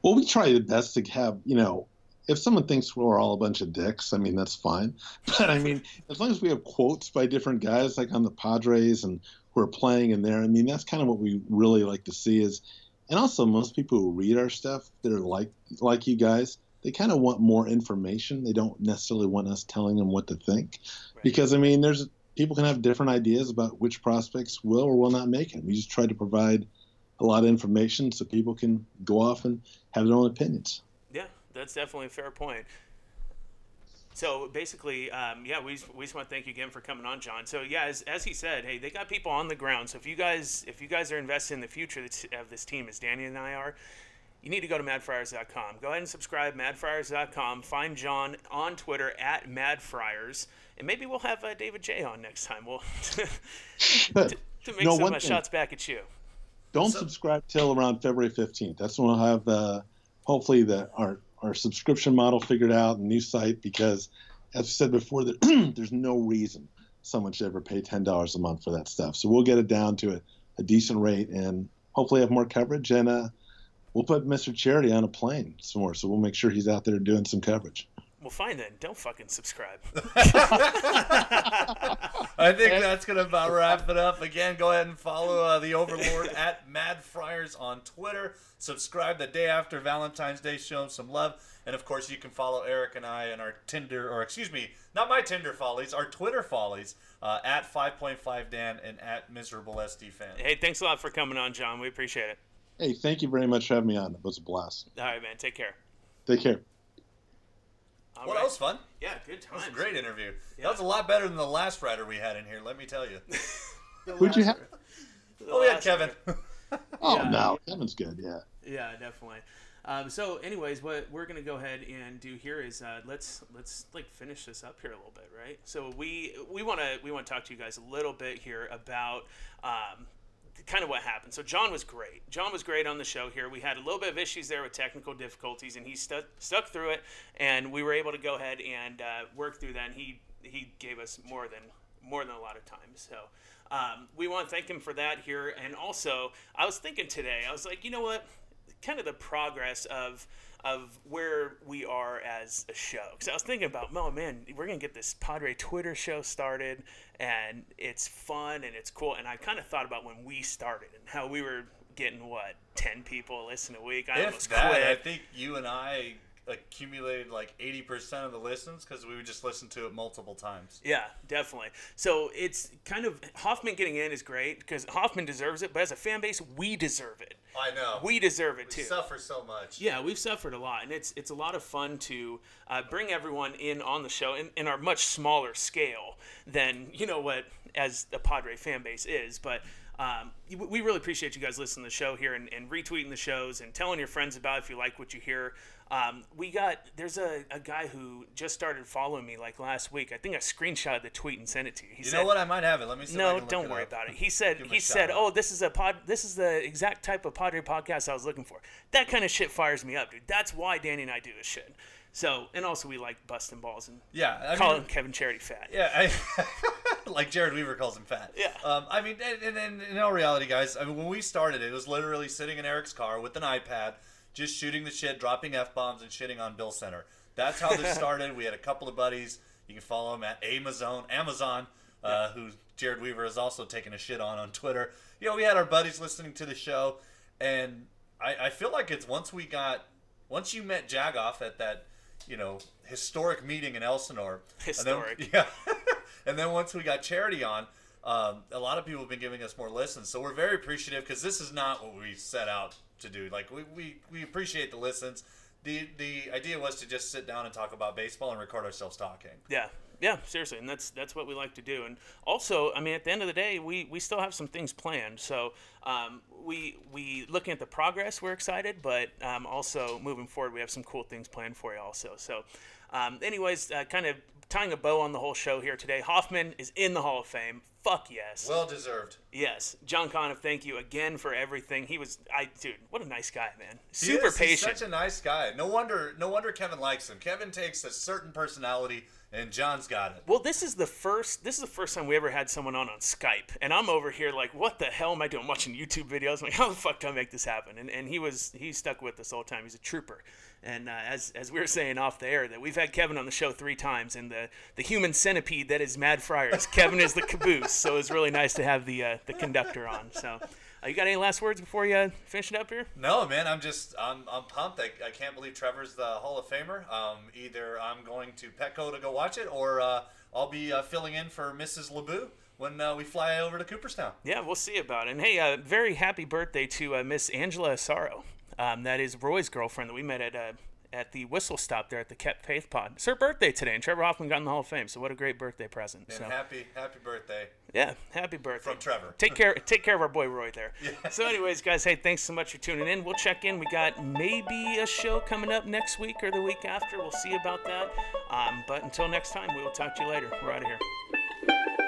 Well, we try the best to have you know. If someone thinks we're all a bunch of dicks, I mean that's fine. But I mean, as long as we have quotes by different guys, like on the Padres and who are playing in there, I mean that's kind of what we really like to see. Is and also most people who read our stuff, they're like like you guys. They kind of want more information. They don't necessarily want us telling them what to think,
Right.
because I mean, there's people can have different ideas about which prospects will or will not make it. We just try to provide a lot of information so people can go off and have their own opinions.
Yeah, that's definitely a fair point. So basically, um, yeah, we, we just want to thank you again for coming on, John. So yeah, as, as he said, hey, they got people on the ground. So if you guys if you guys are invested in the future of this team, as Danny and I are, you need to go to madfriars.com. Go ahead and subscribe, madfriars.com. Find John on Twitter at madfriars, and maybe we'll have uh, David J on next time. We'll to, to make
No,
some
one
uh, shots back at you.
Don't
So-
subscribe till around February 15th. That's when we'll have uh, hopefully the our our subscription model figured out, and new site because, as we said before, that there's no reason someone should ever pay ten dollars a month for that stuff. So we'll get it down to a, a decent rate, and hopefully have more coverage and uh, we'll put Mr. Charity on a plane somewhere, so we'll make sure he's out there doing some coverage.
Well, fine then. Don't fucking subscribe.
I think that's gonna about wrap it up. Again, go ahead and follow uh, the Overlord at Mad Friars on Twitter. Subscribe the day after Valentine's Day. Show him some love, and of course, you can follow Eric and I and our Tinder, or excuse me, not my Tinder follies, our Twitter follies uh, at 5.5 Dan and at Miserable SD Fan.
hey, thanks a lot for coming on, John. We appreciate it.
Hey, thank you very much for having me on. It was a blast.
All right, man. Take care.
Take care.
All
Well,
right.
that was fun.
yeah, good
That was a great interview.
Yeah.
That was a lot better than the last writer we had in here. Let me tell you.
Who'd you have?
Oh, we had Kevin.
Oh
Yeah.
no, Kevin's good. Yeah.
Yeah, definitely. Um, so, anyways, what we're gonna go ahead and do here is uh, let's let's like finish this up here a little bit, right? So we we want to we want to talk to you guys a little bit here about. Um, kind of what happened. So John was great. John was great on the show here. We had a little bit of issues there with technical difficulties, and he stuck stuck through it, and we were able to go ahead and uh, work through that. And he he gave us more than more than a lot of time. So um, we want to thank him for that here. And also, I was thinking today, I was like, you know what? Kind of the progress of of where we are as a show. Because I was thinking about, oh man, we're gonna get this Padre Twitter show started, and it's fun and it's cool. And I kind of thought about when we started and how we were getting what ten people listen a week. I
If
almost
that,
quit.
I think you and I accumulated like 80% of the listens because we would just listen to it multiple times.
Yeah, definitely. So it's kind of Hoffman getting in is great because Hoffman deserves it, but as a fan base, we deserve it.
I know.
We deserve it too.
We
too.
suffer so much.
Yeah, we've suffered a lot, and it's it's a lot of fun to uh, bring everyone in on the show in, in our much smaller scale than you know what as the Padre fan base is. But um, we- we really appreciate you guys listening to the show here and, and retweeting the shows and telling your friends about it if you like what you hear. Um, we got there's a, a guy who just started following me like last week. I think I screenshotted the tweet and sent it to you. He
You
said,
know what? I might have it. Let me see.
no, don't worry
up.
about it. He said
Give him a
he said, "Oh, this is a pod. This is the exact type of Padre podcast I was looking for." That kind of shit fires me up, dude. That's why Danny and I do this shit. So, and also we like busting balls and
Yeah, I
calling
mean,
Kevin Charity fat.
yeah, I, like Jered Weaver calls him fat.
Yeah.
Um, I mean, and, and, and in all reality, guys, I mean, when we started, it was literally sitting in Eric's car with an iPad, just shooting the shit, dropping f bombs, and shitting on Bill Center. That's how this started. we had a couple of buddies. You can follow him at Amazon. Amazon, uh, who Jered Weaver has also taken a shit on on Twitter. You know, we had our buddies listening to the show, and I, I feel like it's once we got, once you met Jagoff at that, you know, historic meeting in Elsinore.
Historic.
And then, yeah. and then once we got Charity on, um, a lot of people have been giving us more listens. So we're very appreciative because this is not what we set out to do. Like we, we, we appreciate the listens. The the idea was to just sit down and talk about baseball and record ourselves talking.
Yeah, yeah, seriously, and that's that's what we like to do. And also, I mean, at the end of the day, we, we still have some things planned. So um, we we looking at the progress, we're excited, but um, also moving forward, we have some cool things planned for you also. So, um, anyways, uh, kind of tying a bow on the whole show here today. Hoffman is in the Hall of Fame. Fuck yes.
Well deserved.
Yes, John Conniff, thank you again for everything. He was, I dude, what a nice guy, man.
He
Super
is. He's
patient.
such a nice guy. No wonder no wonder Kevin likes him. Kevin takes a certain personality, and John's got it.
Well, this is the first. This is the first time we ever had someone on on Skype, and I'm over here like, what the hell am I doing? Watching YouTube videos. I'm like, how the fuck do I make this happen? And and he was he stuck with us all time. He's a trooper. And uh, as as we were saying off the air, that we've had Kevin on the show three times, and the the human centipede that is Mad Friars. Kevin is the caboose, so it's really nice to have the uh, the conductor on. So, uh, you got any last words before you finish it up here?
No, man, I'm just I'm I'm pumped. I, I can't believe Trevor's the Hall of Famer. Um, either I'm going to Petco to go watch it, or uh, I'll be uh, filling in for Mrs. LeBou when uh, we fly over to Cooperstown.
Yeah, we'll see about it. And hey, uh, very happy birthday to uh, Miss Angela Asaro. Um, that is Roy's girlfriend that we met at uh, at the whistle stop there at the Kept Faith Pod. It's her birthday today, and Trevor Hoffman got in the Hall of Fame. So what a great birthday present.
And
So
happy happy birthday.
yeah, happy birthday
From Trevor.
Take care, take care of our boy Roy there. Yeah. So, anyways, guys, hey, thanks so much for tuning in. We'll check in. We got maybe a show coming up next week or the week after. We'll see about that. Um, but until next time, we will talk to you later. We're out of here.